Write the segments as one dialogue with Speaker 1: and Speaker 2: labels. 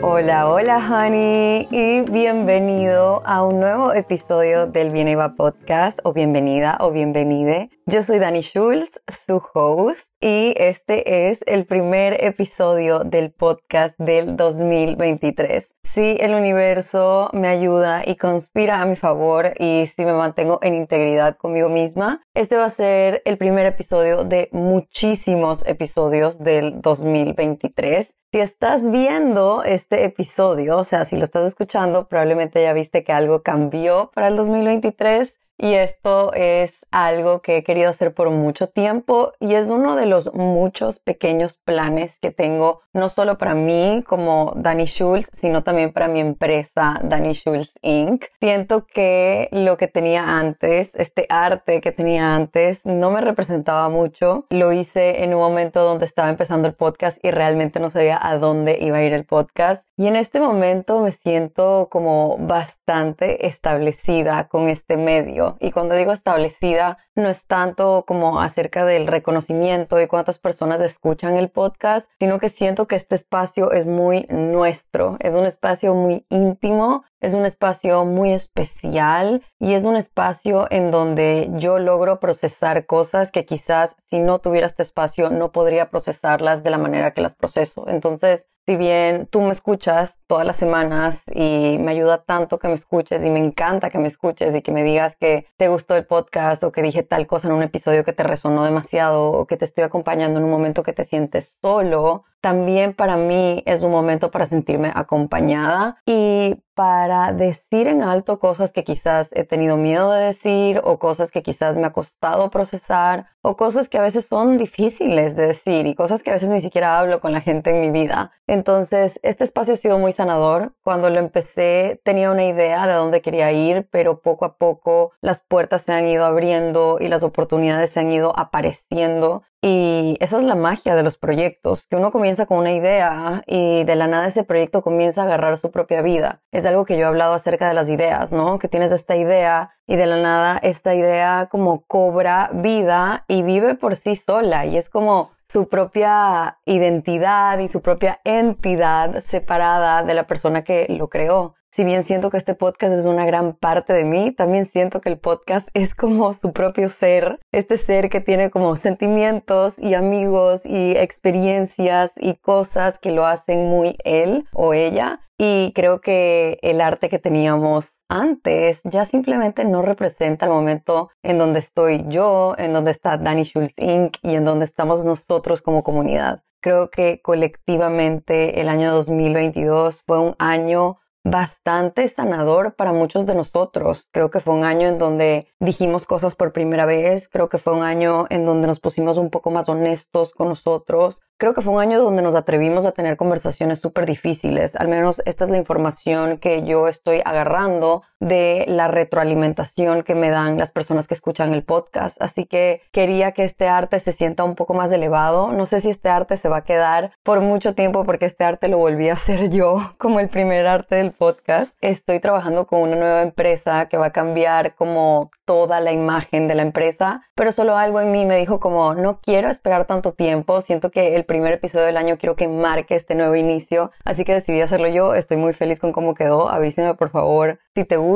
Speaker 1: Hola, hola, honey, y bienvenido a un nuevo episodio del Bien Va Podcast, o bienvenida o bienvenide. Yo soy Dani Schulz, su host, y este es el primer episodio del podcast del 2023. Si el universo me ayuda y conspira a mi favor y si me mantengo en integridad conmigo misma, este va a ser el primer episodio de muchísimos episodios del 2023. Si estás viendo este episodio, o sea, si lo estás escuchando, probablemente ya viste que algo cambió para el 2023 y esto es algo que he querido hacer por mucho tiempo y es uno de los muchos pequeños planes que tengo, no solo para mí como Danny Schulz, sino también para mi empresa Danny Schulz Inc. Siento que lo que tenía antes, este arte que tenía antes, no me representaba mucho. Lo hice en un momento donde estaba empezando el podcast y realmente no sabía a dónde iba a ir el podcast. Y en este momento me siento como bastante establecida con este medio y cuando digo establecida, no es tanto como acerca del reconocimiento y cuántas personas escuchan el podcast, sino que siento que este espacio es muy nuestro, es un espacio muy íntimo, es un espacio muy especial y es un espacio en donde yo logro procesar cosas que quizás si no tuviera este espacio no podría procesarlas de la manera que las proceso. Entonces, si bien tú me escuchas todas las semanas y me ayuda tanto que me escuches y me encanta que me escuches y que me digas que te gustó el podcast o que dije tal cosa en un episodio que te resonó demasiado o que te estoy acompañando en un momento que te sientes solo, también para mí es un momento para sentirme acompañada y para decir en alto cosas que quizás he tenido miedo de decir o cosas que quizás me ha costado procesar o cosas que a veces son difíciles de decir y cosas que a veces ni siquiera hablo con la gente en mi vida. Entonces, este espacio ha sido muy sanador. Cuando lo empecé tenía una idea de dónde quería ir, pero poco a poco las puertas se han ido abriendo y las oportunidades se han ido apareciendo y esa es la magia de los proyectos, que uno comienza con una idea y de la nada ese proyecto comienza a agarrar su propia vida. Es algo que yo he hablado acerca de las ideas, ¿no? Que tienes esta idea y de la nada esta idea como cobra vida y vive por sí sola y es como su propia identidad y su propia entidad separada de la persona que lo creó si bien siento que este podcast es una gran parte de mí, también siento que el podcast es como su propio ser, este ser que tiene como sentimientos y amigos y experiencias y cosas que lo hacen muy él o ella. Y creo que el arte que teníamos antes ya simplemente no representa el momento en donde estoy yo, en donde está Danny Schulz Inc. y en donde estamos nosotros como comunidad. Creo que colectivamente el año 2022 fue un año bastante sanador para muchos de nosotros. Creo que fue un año en donde dijimos cosas por primera vez, creo que fue un año en donde nos pusimos un poco más honestos con nosotros, Creo que fue un año donde nos atrevimos a tener conversaciones súper difíciles. Al menos esta es la información que yo estoy agarrando de la retroalimentación que me dan las personas que escuchan el podcast. Así que quería que este arte se sienta un poco más elevado. No sé si este arte se va a quedar por mucho tiempo porque este arte lo volví a hacer yo como el primer arte del podcast. Estoy trabajando con una nueva empresa que va a cambiar como toda la imagen de la empresa, pero solo algo en mí me dijo como no quiero esperar tanto tiempo. Siento que el primer episodio del año quiero que marque este nuevo inicio, así que decidí hacerlo yo. Estoy muy feliz con cómo quedó. Avísenme por favor si te gusta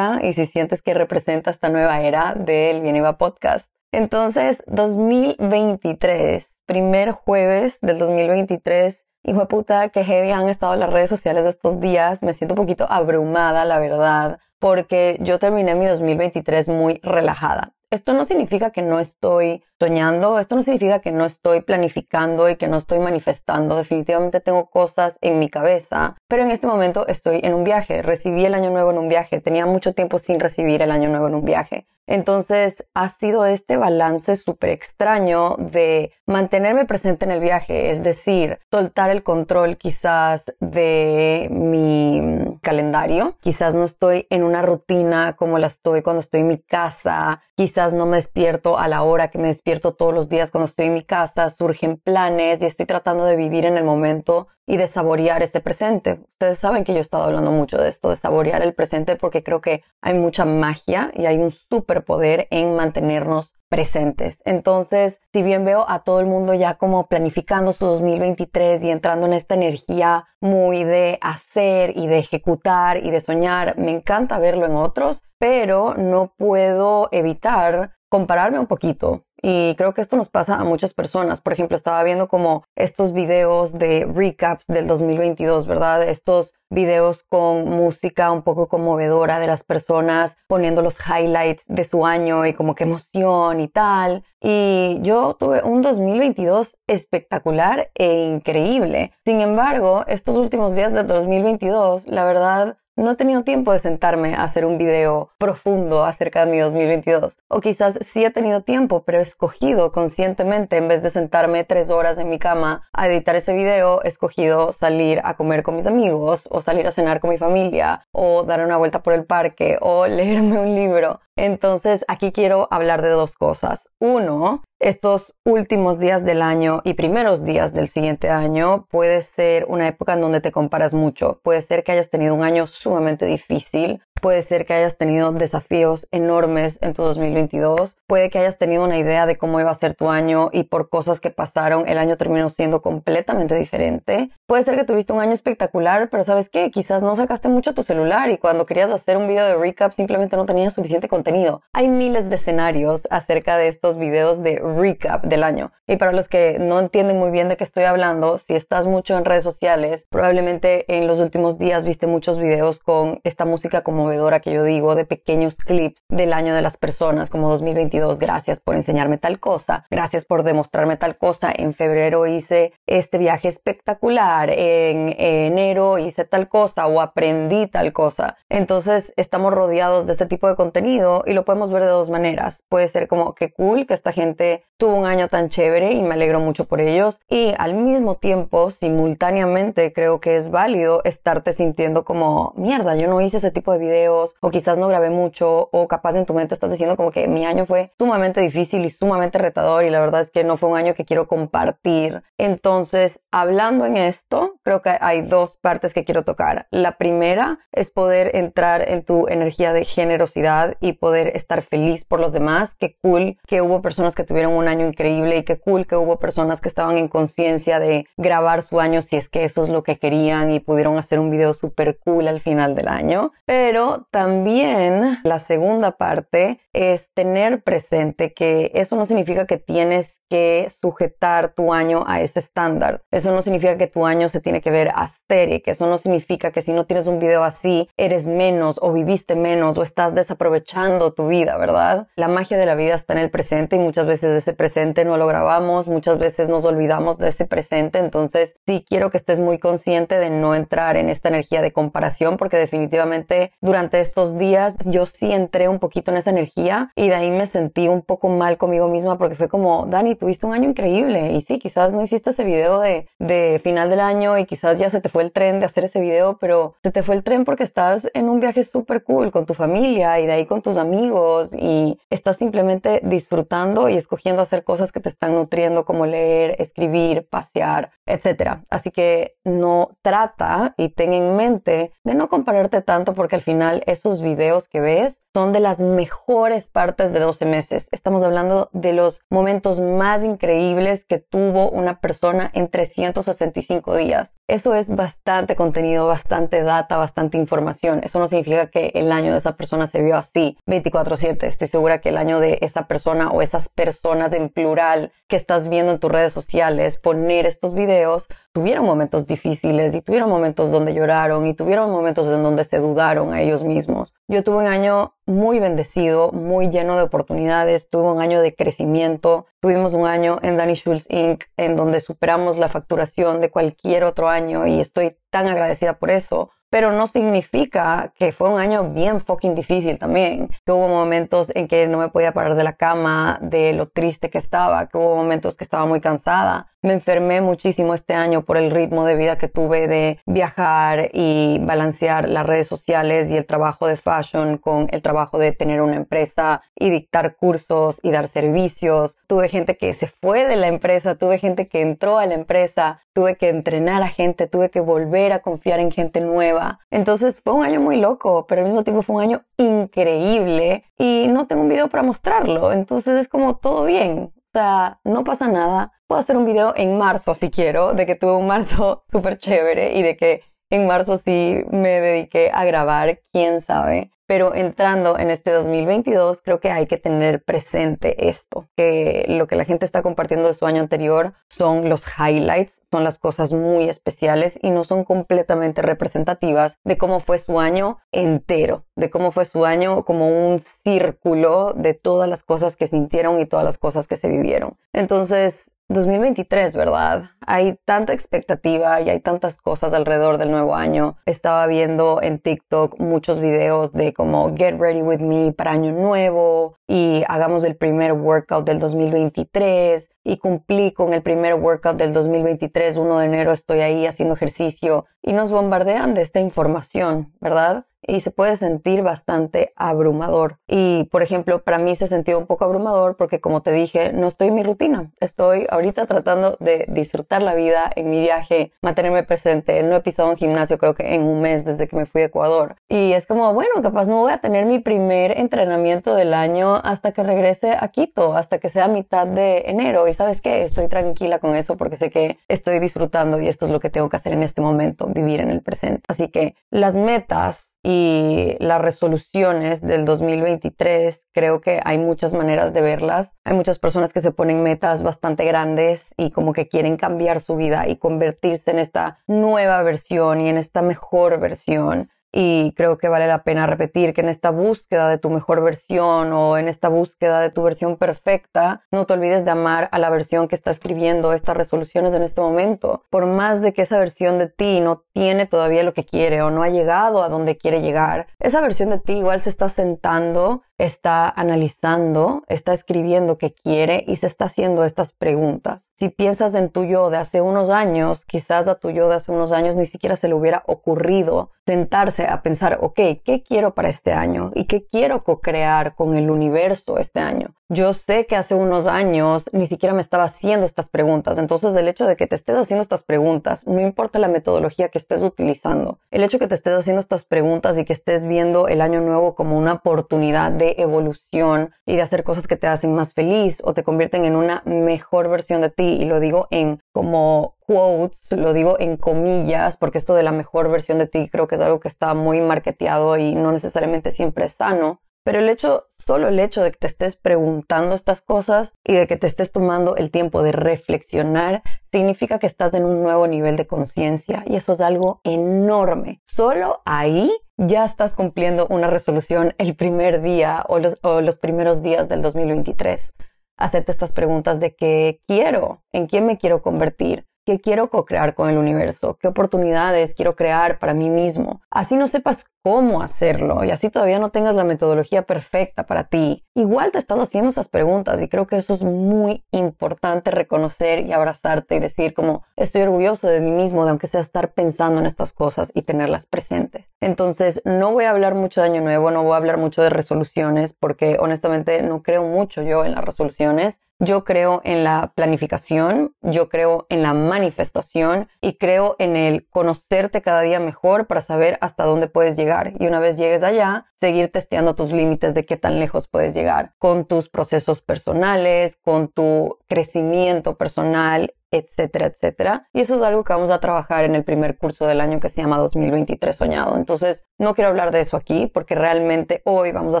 Speaker 1: y si sientes que representa esta nueva era del Bien Iba Podcast. Entonces, 2023, primer jueves del 2023. Hijo de puta, que heavy han estado las redes sociales de estos días. Me siento un poquito abrumada, la verdad, porque yo terminé mi 2023 muy relajada. Esto no significa que no estoy soñando, esto no significa que no estoy planificando y que no estoy manifestando. Definitivamente tengo cosas en mi cabeza, pero en este momento estoy en un viaje. Recibí el año nuevo en un viaje. Tenía mucho tiempo sin recibir el año nuevo en un viaje. Entonces ha sido este balance súper extraño de mantenerme presente en el viaje, es decir, soltar el control quizás de mi calendario. Quizás no estoy en una rutina como la estoy cuando estoy en mi casa. Quizás no me despierto a la hora que me despierto todos los días cuando estoy en mi casa. Surgen planes y estoy tratando de vivir en el momento y de saborear ese presente. Ustedes saben que yo he estado hablando mucho de esto, de saborear el presente, porque creo que hay mucha magia y hay un superpoder en mantenernos presentes. Entonces, si bien veo a todo el mundo ya como planificando su 2023 y entrando en esta energía muy de hacer y de ejecutar y de soñar, me encanta verlo en otros, pero no puedo evitar compararme un poquito y creo que esto nos pasa a muchas personas. Por ejemplo, estaba viendo como estos videos de recaps del 2022, ¿verdad? Estos videos con música un poco conmovedora de las personas poniendo los highlights de su año y como que emoción y tal. Y yo tuve un 2022 espectacular e increíble. Sin embargo, estos últimos días de 2022, la verdad, no he tenido tiempo de sentarme a hacer un video profundo acerca de mi 2022. O quizás sí he tenido tiempo, pero he escogido conscientemente, en vez de sentarme tres horas en mi cama a editar ese video, he escogido salir a comer con mis amigos, o salir a cenar con mi familia, o dar una vuelta por el parque, o leerme un libro. Entonces, aquí quiero hablar de dos cosas. Uno, estos últimos días del año y primeros días del siguiente año puede ser una época en donde te comparas mucho. Puede ser que hayas tenido un año sumamente difícil Puede ser que hayas tenido desafíos enormes en tu 2022. Puede que hayas tenido una idea de cómo iba a ser tu año y por cosas que pasaron el año terminó siendo completamente diferente. Puede ser que tuviste un año espectacular, pero sabes qué, quizás no sacaste mucho tu celular y cuando querías hacer un video de recap simplemente no tenías suficiente contenido. Hay miles de escenarios acerca de estos videos de recap del año. Y para los que no entienden muy bien de qué estoy hablando, si estás mucho en redes sociales, probablemente en los últimos días viste muchos videos con esta música como que yo digo de pequeños clips del año de las personas como 2022. Gracias por enseñarme tal cosa. Gracias por demostrarme tal cosa. En febrero hice este viaje espectacular. En enero hice tal cosa o aprendí tal cosa. Entonces estamos rodeados de este tipo de contenido y lo podemos ver de dos maneras. Puede ser como que cool que esta gente tuvo un año tan chévere y me alegro mucho por ellos. Y al mismo tiempo, simultáneamente, creo que es válido estarte sintiendo como mierda. Yo no hice ese tipo de videos o quizás no grabé mucho o capaz en tu mente estás diciendo como que mi año fue sumamente difícil y sumamente retador y la verdad es que no fue un año que quiero compartir. Entonces, hablando en esto, creo que hay dos partes que quiero tocar. La primera es poder entrar en tu energía de generosidad y poder estar feliz por los demás. Qué cool que hubo personas que tuvieron un año increíble y qué cool que hubo personas que estaban en conciencia de grabar su año si es que eso es lo que querían y pudieron hacer un video súper cool al final del año. Pero también la segunda parte es tener presente que eso no significa que tienes que sujetar tu año a ese estándar. Eso no significa que tu año se tiene que ver asteric. Eso no significa que si no tienes un video así, eres menos o viviste menos o estás desaprovechando tu vida, ¿verdad? La magia de la vida está en el presente y muchas veces ese presente no lo grabamos, muchas veces nos olvidamos de ese presente. Entonces, sí quiero que estés muy consciente de no entrar en esta energía de comparación porque definitivamente durante estos días yo sí entré un poquito en esa energía y de ahí me sentí un poco mal conmigo misma porque fue como, Dani, tuviste un año increíble y sí, quizás no hiciste ese video de, de final del año y quizás ya se te fue el tren de hacer ese video, pero se te fue el tren porque estás en un viaje súper cool con tu familia y de ahí con tus amigos y estás simplemente disfrutando y escogiendo hacer cosas que te están nutriendo como leer, escribir, pasear, etc. Así que no trata y ten en mente de no compararte tanto porque al final esos videos que ves son de las mejores partes de 12 meses. Estamos hablando de los momentos más increíbles que tuvo una persona en 365 días. Eso es bastante contenido, bastante data, bastante información. Eso no significa que el año de esa persona se vio así 24/7. Estoy segura que el año de esa persona o esas personas en plural que estás viendo en tus redes sociales poner estos videos tuvieron momentos difíciles y tuvieron momentos donde lloraron y tuvieron momentos en donde se dudaron a ellos mismos. Yo tuve un año muy bendecido, muy lleno de oportunidades, tuve un año de crecimiento, tuvimos un año en Danny Schulz Inc. en donde superamos la facturación de cualquier otro año y estoy tan agradecida por eso pero no significa que fue un año bien fucking difícil también, que hubo momentos en que no me podía parar de la cama, de lo triste que estaba, que hubo momentos que estaba muy cansada, Me enfermé muchísimo este año por el ritmo de vida que tuve de viajar y balancear las redes sociales y el trabajo de fashion con el trabajo de tener una empresa y dictar cursos y dar servicios. Tuve gente que se fue de la empresa, tuve gente que entró a la empresa, tuve que entrenar a gente, tuve que volver a confiar en gente nueva. Entonces fue un año muy loco, pero al mismo tiempo fue un año increíble y no tengo un video para mostrarlo. Entonces es como todo bien. O sea, no pasa nada. Puedo hacer un video en marzo si quiero, de que tuve un marzo súper chévere y de que en marzo sí me dediqué a grabar, quién sabe. Pero entrando en este 2022, creo que hay que tener presente esto, que lo que la gente está compartiendo de su año anterior son los highlights, son las cosas muy especiales y no son completamente representativas de cómo fue su año entero, de cómo fue su año como un círculo de todas las cosas que sintieron y todas las cosas que se vivieron. Entonces, 2023, ¿verdad? Hay tanta expectativa y hay tantas cosas alrededor del nuevo año. Estaba viendo en TikTok muchos videos de como Get Ready With Me para año nuevo y hagamos el primer workout del 2023 y cumplí con el primer workout del 2023. 1 de enero estoy ahí haciendo ejercicio y nos bombardean de esta información, ¿verdad? Y se puede sentir bastante abrumador. Y, por ejemplo, para mí se sentido un poco abrumador porque, como te dije, no estoy en mi rutina. Estoy ahorita tratando de disfrutar la vida en mi viaje, mantenerme presente. No he pisado un gimnasio creo que en un mes desde que me fui a Ecuador. Y es como, bueno, capaz no voy a tener mi primer entrenamiento del año hasta que regrese a Quito, hasta que sea mitad de enero. Y sabes qué, estoy tranquila con eso porque sé que estoy disfrutando y esto es lo que tengo que hacer en este momento, vivir en el presente. Así que las metas y las resoluciones del 2023, creo que hay muchas maneras de verlas. Hay muchas personas que se ponen metas bastante grandes y como que quieren cambiar su vida y convertirse en esta nueva versión y en esta mejor versión. Y creo que vale la pena repetir que en esta búsqueda de tu mejor versión o en esta búsqueda de tu versión perfecta, no te olvides de amar a la versión que está escribiendo estas resoluciones en este momento. Por más de que esa versión de ti no tiene todavía lo que quiere o no ha llegado a donde quiere llegar, esa versión de ti igual se está sentando está analizando, está escribiendo qué quiere y se está haciendo estas preguntas. Si piensas en tu yo de hace unos años, quizás a tu yo de hace unos años ni siquiera se le hubiera ocurrido sentarse a pensar, ok, ¿qué quiero para este año? ¿Y qué quiero co-crear con el universo este año? Yo sé que hace unos años ni siquiera me estaba haciendo estas preguntas, entonces el hecho de que te estés haciendo estas preguntas, no importa la metodología que estés utilizando, el hecho de que te estés haciendo estas preguntas y que estés viendo el año nuevo como una oportunidad de evolución y de hacer cosas que te hacen más feliz o te convierten en una mejor versión de ti. Y lo digo en como quotes, lo digo en comillas, porque esto de la mejor versión de ti creo que es algo que está muy marketeado y no necesariamente siempre sano. Pero el hecho, solo el hecho de que te estés preguntando estas cosas y de que te estés tomando el tiempo de reflexionar, significa que estás en un nuevo nivel de conciencia y eso es algo enorme. Solo ahí ya estás cumpliendo una resolución el primer día o los, primeros días del 2023. Hacerte estas preguntas de qué quiero, en quién me quiero convertir, qué quiero co-crear con el universo, qué oportunidades quiero crear para mí mismo. Así no sepas cómo hacerlo y así todavía no tengas la metodología perfecta para ti. Igual te estás haciendo esas preguntas y creo que eso es muy importante reconocer y abrazarte y decir como estoy orgulloso de mí mismo, de aunque sea estar pensando en estas cosas y tenerlas presentes. Entonces no voy a hablar mucho de año nuevo, no voy a hablar mucho de resoluciones porque honestamente no creo mucho yo en las resoluciones. Yo creo en la planificación, yo creo en la manifestación y creo en el conocerte cada día mejor para saber hasta dónde puedes llegar. Y una vez llegues allá, seguir testeando tus límites de qué tan lejos puedes llegar con tus procesos personales, con tu crecimiento personal etcétera, etcétera. Y eso es algo que vamos a trabajar en el primer curso del año que se llama 2023 Soñado. Entonces, no quiero hablar de eso aquí porque realmente hoy vamos a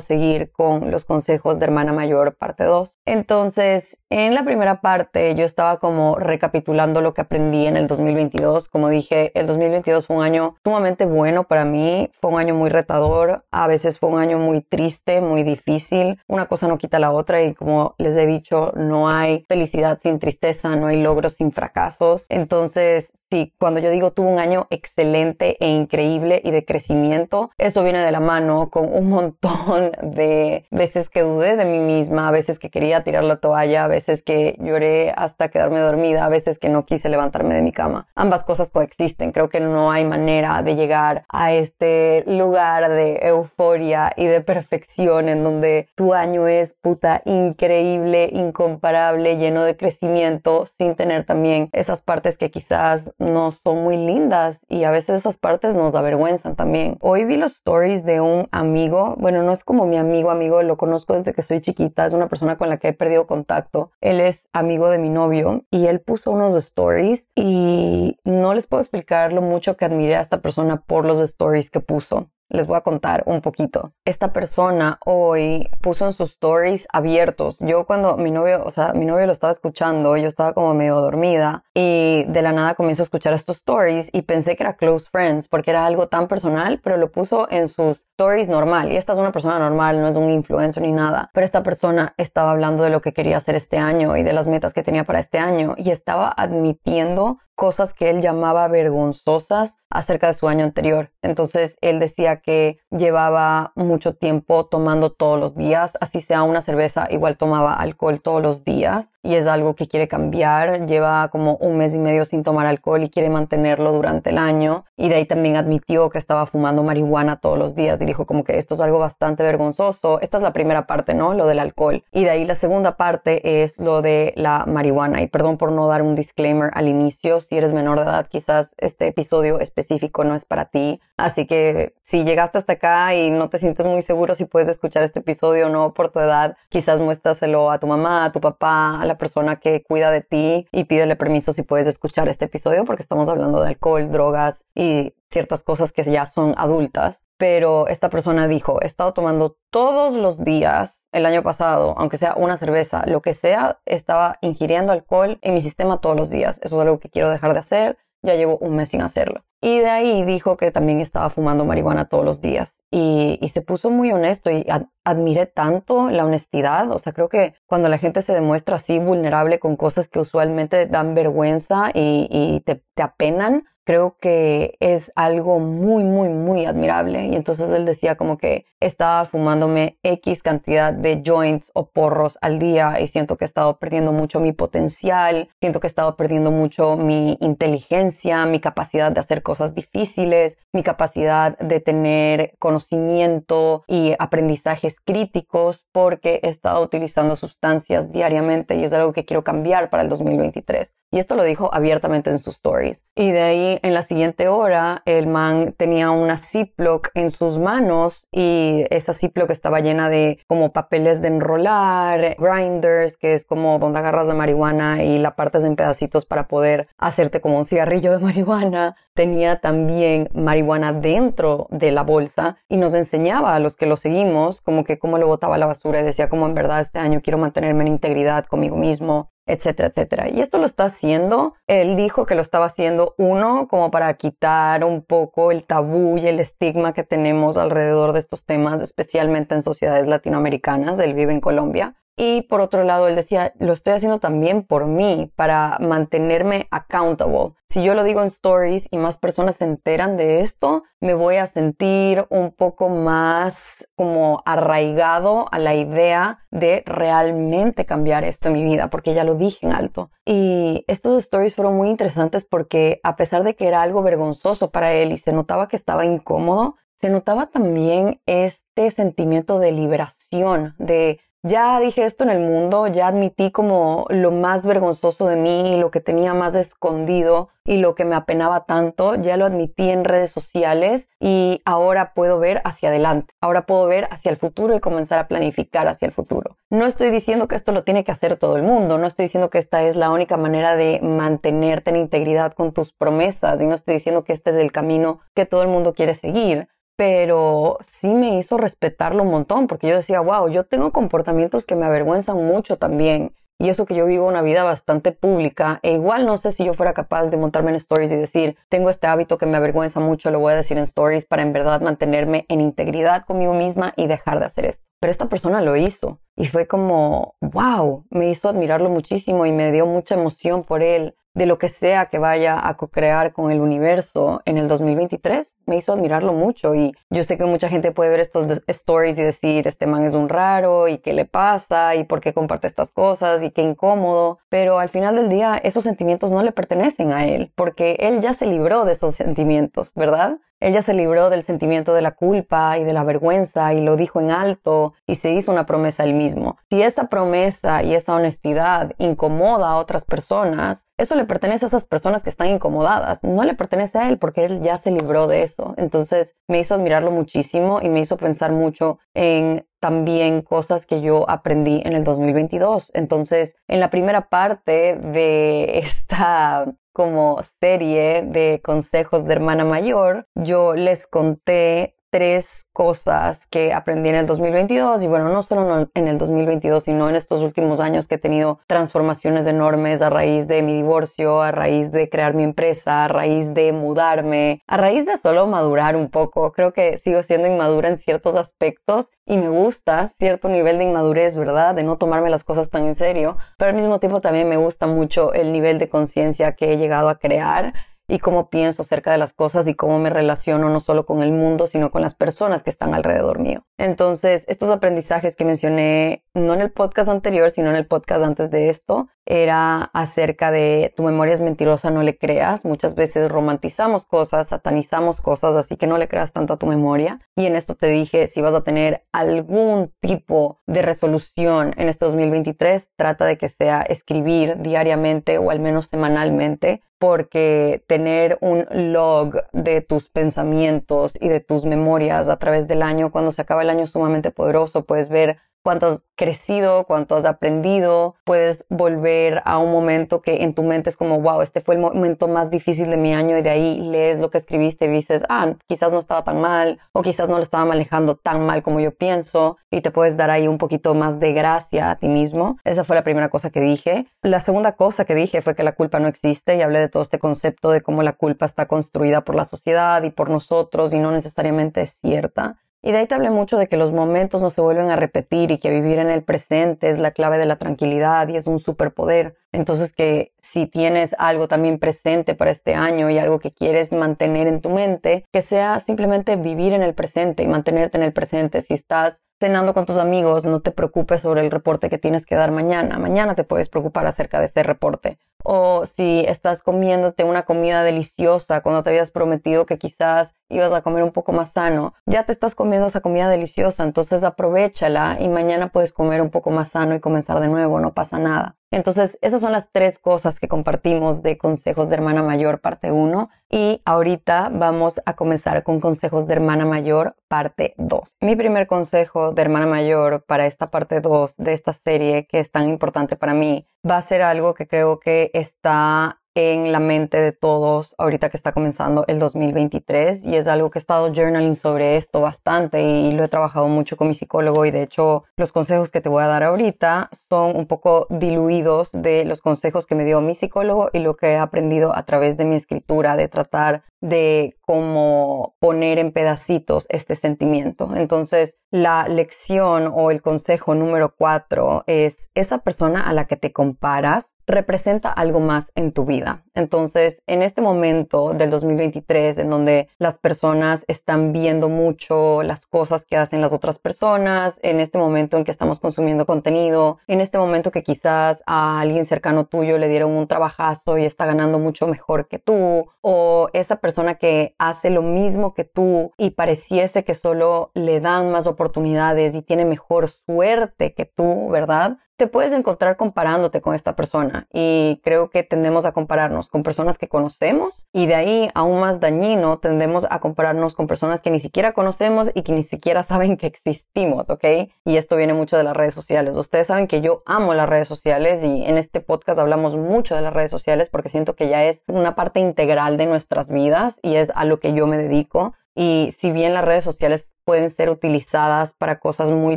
Speaker 1: seguir con los consejos de hermana mayor parte 2. Entonces, en la primera parte yo estaba como recapitulando lo que aprendí en el 2022. Como dije, el 2022 fue un año sumamente bueno para mí, fue un año muy retador, a veces fue un año muy triste, muy difícil. Una cosa no quita la otra y como les he dicho, no hay felicidad sin tristeza, no hay logros sin fracasos. Entonces, sí, cuando yo digo tuve un año excelente e increíble y de crecimiento, eso viene de la mano con un montón de veces que dudé de mí misma, veces que quería tirar la toalla, veces que lloré hasta quedarme dormida, a veces que no quise levantarme de mi cama. Ambas cosas coexisten. Creo que no hay manera de llegar a este lugar de euforia y de perfección en donde tu año es puta increíble, incomparable, lleno de crecimiento, sin tener también esas partes que quizás no son muy lindas y a veces esas partes nos avergüenzan también. Hoy vi los stories de un amigo, bueno, no es como mi amigo, amigo, lo conozco desde que soy chiquita, es una persona con la que he perdido contacto. Él es amigo de mi novio y él puso unos stories y no les puedo explicar lo mucho que admiré a esta persona por los stories que puso les voy a contar un poquito. Esta persona hoy puso en sus stories abiertos. Yo cuando mi novio, o sea, mi novio lo estaba escuchando, yo estaba como medio dormida y de la nada comienzo a escuchar estos stories y pensé que era close friends porque era algo tan personal, pero lo puso en sus stories normal. Y esta es una persona normal, no es un influencer ni nada. Pero esta persona estaba hablando de lo que quería hacer este año y de las metas que tenía para este año y estaba admitiendo cosas que él llamaba vergonzosas acerca de su año anterior. Entonces él decía que llevaba mucho tiempo tomando todos los días, así sea una cerveza, igual tomaba alcohol todos los días y es algo que quiere cambiar. Lleva como un mes y medio sin tomar alcohol y quiere mantenerlo durante el año. Y de ahí también admitió que estaba fumando marihuana todos los días y dijo como que esto es algo bastante vergonzoso. Esta es la primera parte, ¿no? Lo del alcohol. Y de ahí la segunda parte es lo de la marihuana. Y perdón por no dar un disclaimer al inicio si eres menor de edad, quizás este episodio específico no es para ti. Así que si llegaste hasta acá y no te sientes muy seguro si puedes escuchar este episodio o no por tu edad, quizás muéstraselo a tu mamá, a tu papá, a la persona que cuida de ti y pídele permiso si puedes escuchar este episodio porque estamos hablando de alcohol, drogas y ciertas cosas que ya son adultas. Pero esta persona dijo, he estado tomando todos los días el año pasado, aunque sea una cerveza, lo que sea, estaba ingiriendo alcohol en mi sistema todos los días. Eso es algo que quiero dejar de hacer. Ya llevo un mes sin hacerlo. Y de ahí dijo que también estaba fumando marihuana todos los días. Y, se puso muy honesto y admiré tanto la honestidad. O sea, creo que cuando la gente se demuestra así vulnerable con cosas que usualmente dan vergüenza y, te, te apenan, creo que es algo muy, muy, muy admirable. Y entonces él decía como que estaba fumándome X cantidad de joints o porros al día y siento que he estado perdiendo mucho mi potencial, siento que he estado perdiendo mucho mi inteligencia, mi capacidad de hacer cosas difíciles, mi capacidad de tener conocimiento y aprendizajes críticos porque he estado utilizando sustancias diariamente y es algo que quiero cambiar para el 2023. Y esto lo dijo abiertamente en sus stories. Y de ahí en la siguiente hora el man tenía una Ziploc en sus manos y esa Ziploc estaba llena de como papeles de enrolar, grinders, que es como donde agarras la marihuana y la partes en pedacitos para poder hacerte como un cigarrillo de marihuana. Tenía también marihuana dentro de la bolsa y nos enseñaba a los que lo seguimos como que cómo lo botaba a la basura y decía como en verdad este año quiero mantenerme en integridad conmigo mismo etcétera, etcétera. Y esto lo está haciendo, él dijo que lo estaba haciendo uno como para quitar un poco el tabú y el estigma que tenemos alrededor de estos temas, especialmente en sociedades latinoamericanas, él vive en Colombia, y por otro lado, él decía, lo estoy haciendo también por mí, para mantenerme accountable. Si yo lo digo en stories y más personas se enteran de esto, me voy a sentir un poco más como arraigado a la idea de realmente cambiar esto en mi vida, porque ya lo dije en alto. Y estos stories fueron muy interesantes porque a pesar de que era algo vergonzoso para él y se notaba que estaba incómodo, se notaba también este sentimiento de liberación, de ya dije esto en el mundo, ya admití como lo más vergonzoso de mí, lo que tenía más escondido y lo que me apenaba tanto, ya lo admití en redes sociales y ahora puedo ver hacia adelante, ahora puedo ver hacia el futuro y comenzar a planificar hacia el futuro. No estoy diciendo que esto lo tiene que hacer todo el mundo, no estoy diciendo que esta es la única manera de mantenerte en integridad con tus promesas y no estoy diciendo que este es el camino que todo el mundo quiere seguir pero sí me hizo respetarlo un montón, porque yo decía, wow, yo tengo comportamientos que me avergüenzan mucho también. Y eso que yo vivo una vida bastante pública, e igual no sé si yo fuera capaz de montarme en stories y decir, tengo este hábito que me avergüenza mucho, lo voy a decir en stories para en verdad mantenerme en integridad conmigo misma y dejar de hacer esto. Pero esta persona lo hizo y fue como, wow, me hizo admirarlo muchísimo y me dio mucha emoción por él de lo que sea que vaya a co-crear con el universo en el 2023 me hizo admirarlo mucho. Y yo sé que mucha gente puede ver estos stories y decir este man es un raro y qué le pasa y por qué comparte estas cosas y qué incómodo, pero al final del día esos sentimientos no le pertenecen a él porque él ya se libró de esos sentimientos, ¿verdad? Ella se libró del sentimiento de la culpa y de la vergüenza y lo dijo en alto y se hizo una promesa él mismo. Si esa promesa y esa honestidad incomoda a otras personas, eso le pertenece a esas personas que están incomodadas, no le pertenece a él porque él ya se libró de eso. Entonces me hizo admirarlo muchísimo y me hizo pensar mucho en también cosas que yo aprendí en el 2022. Entonces, en la primera parte de esta como serie de consejos de hermana mayor, yo les conté tres cosas que aprendí en el 2022 y bueno, no solo en el 2022, sino en estos últimos años que he tenido transformaciones enormes a raíz de mi divorcio, a raíz de crear mi empresa, a raíz de mudarme, a raíz de solo madurar un poco. Creo que sigo siendo inmadura en ciertos aspectos y me gusta cierto nivel de inmadurez, ¿verdad? De no tomarme las cosas tan en serio, pero al mismo tiempo también me gusta mucho el nivel de conciencia que he llegado a crear y cómo pienso acerca de las cosas y cómo me relaciono no solo con el mundo, sino con las personas que están alrededor mío. Entonces, estos aprendizajes que mencioné, no en el podcast anterior, sino en el podcast antes de esto, era acerca de tu memoria es mentirosa, no le creas. Muchas veces romantizamos cosas, satanizamos cosas, así que no le creas tanto a tu memoria. Y en esto te dije, si vas a tener algún tipo de resolución en este 2023, trata de que sea escribir diariamente o al menos semanalmente porque tener un log de tus pensamientos y de tus memorias a través del año, cuando se acaba el año sumamente poderoso, puedes ver cuánto has crecido, cuánto has aprendido, puedes volver a un momento que en tu mente es como, wow, este fue el momento más difícil de mi año y de ahí lees lo que escribiste y dices, ah, quizás no estaba tan mal o quizás no lo estaba manejando tan mal como yo pienso y te puedes dar ahí un poquito más de gracia a ti mismo. Esa fue la primera cosa que dije. La segunda cosa que dije fue que la culpa no existe y hablé de todo este concepto de cómo la culpa está construida por la sociedad y por nosotros y no necesariamente es cierta. Y de ahí te hablé mucho de que los momentos no se vuelven a repetir y que vivir en el presente es la clave de la tranquilidad y es un superpoder. Entonces que si tienes algo también presente para este año y algo que quieres mantener en tu mente, que sea simplemente vivir en el presente y mantenerte en el presente. Si estás cenando con tus amigos, no te preocupes sobre el reporte que tienes que dar mañana. Mañana te puedes preocupar acerca de ese reporte o si estás comiéndote una comida deliciosa cuando te habías prometido que quizás ibas a comer un poco más sano, ya te estás comiendo esa comida deliciosa, entonces aprovechala y mañana puedes comer un poco más sano y comenzar de nuevo, no pasa nada. Entonces, esas son las tres cosas que compartimos de Consejos de Hermana Mayor parte 1 y ahorita vamos a comenzar con Consejos de Hermana Mayor parte 2. Mi primer consejo de Hermana Mayor para esta parte 2 de esta serie que es tan importante para mí va a ser algo que creo que está en la mente de todos ahorita que está comenzando el 2023 y es algo que he estado journaling sobre esto bastante y lo he trabajado mucho con mi psicólogo y de hecho los consejos que te voy a dar ahorita son un poco diluidos de los consejos que me dio mi psicólogo y lo que he aprendido a través de mi escritura de tratar de cómo poner en pedacitos este sentimiento. Entonces, la lección o el consejo número cuatro es esa persona a la que te comparas representa algo más en tu vida. Entonces, en este momento del 2023, en donde las personas están viendo mucho las cosas que hacen las otras personas, en este momento en que estamos consumiendo contenido, en este momento que quizás a alguien cercano tuyo le dieron un trabajazo y está ganando mucho mejor que tú, o esa persona persona que hace lo mismo que tú y pareciese que solo le dan más oportunidades y tiene mejor suerte que tú, ¿verdad? Te puedes encontrar comparándote con esta persona y creo que tendemos a compararnos con personas que conocemos y de ahí aún más dañino tendemos a compararnos con personas que ni siquiera conocemos y que ni siquiera saben que existimos, ¿ok? Y esto viene mucho de las redes sociales. Ustedes saben que yo amo las redes sociales y en este podcast hablamos mucho de las redes sociales porque siento que ya es una parte integral de nuestras vidas y es a lo que yo me dedico. Y si bien las redes sociales pueden ser utilizadas para cosas muy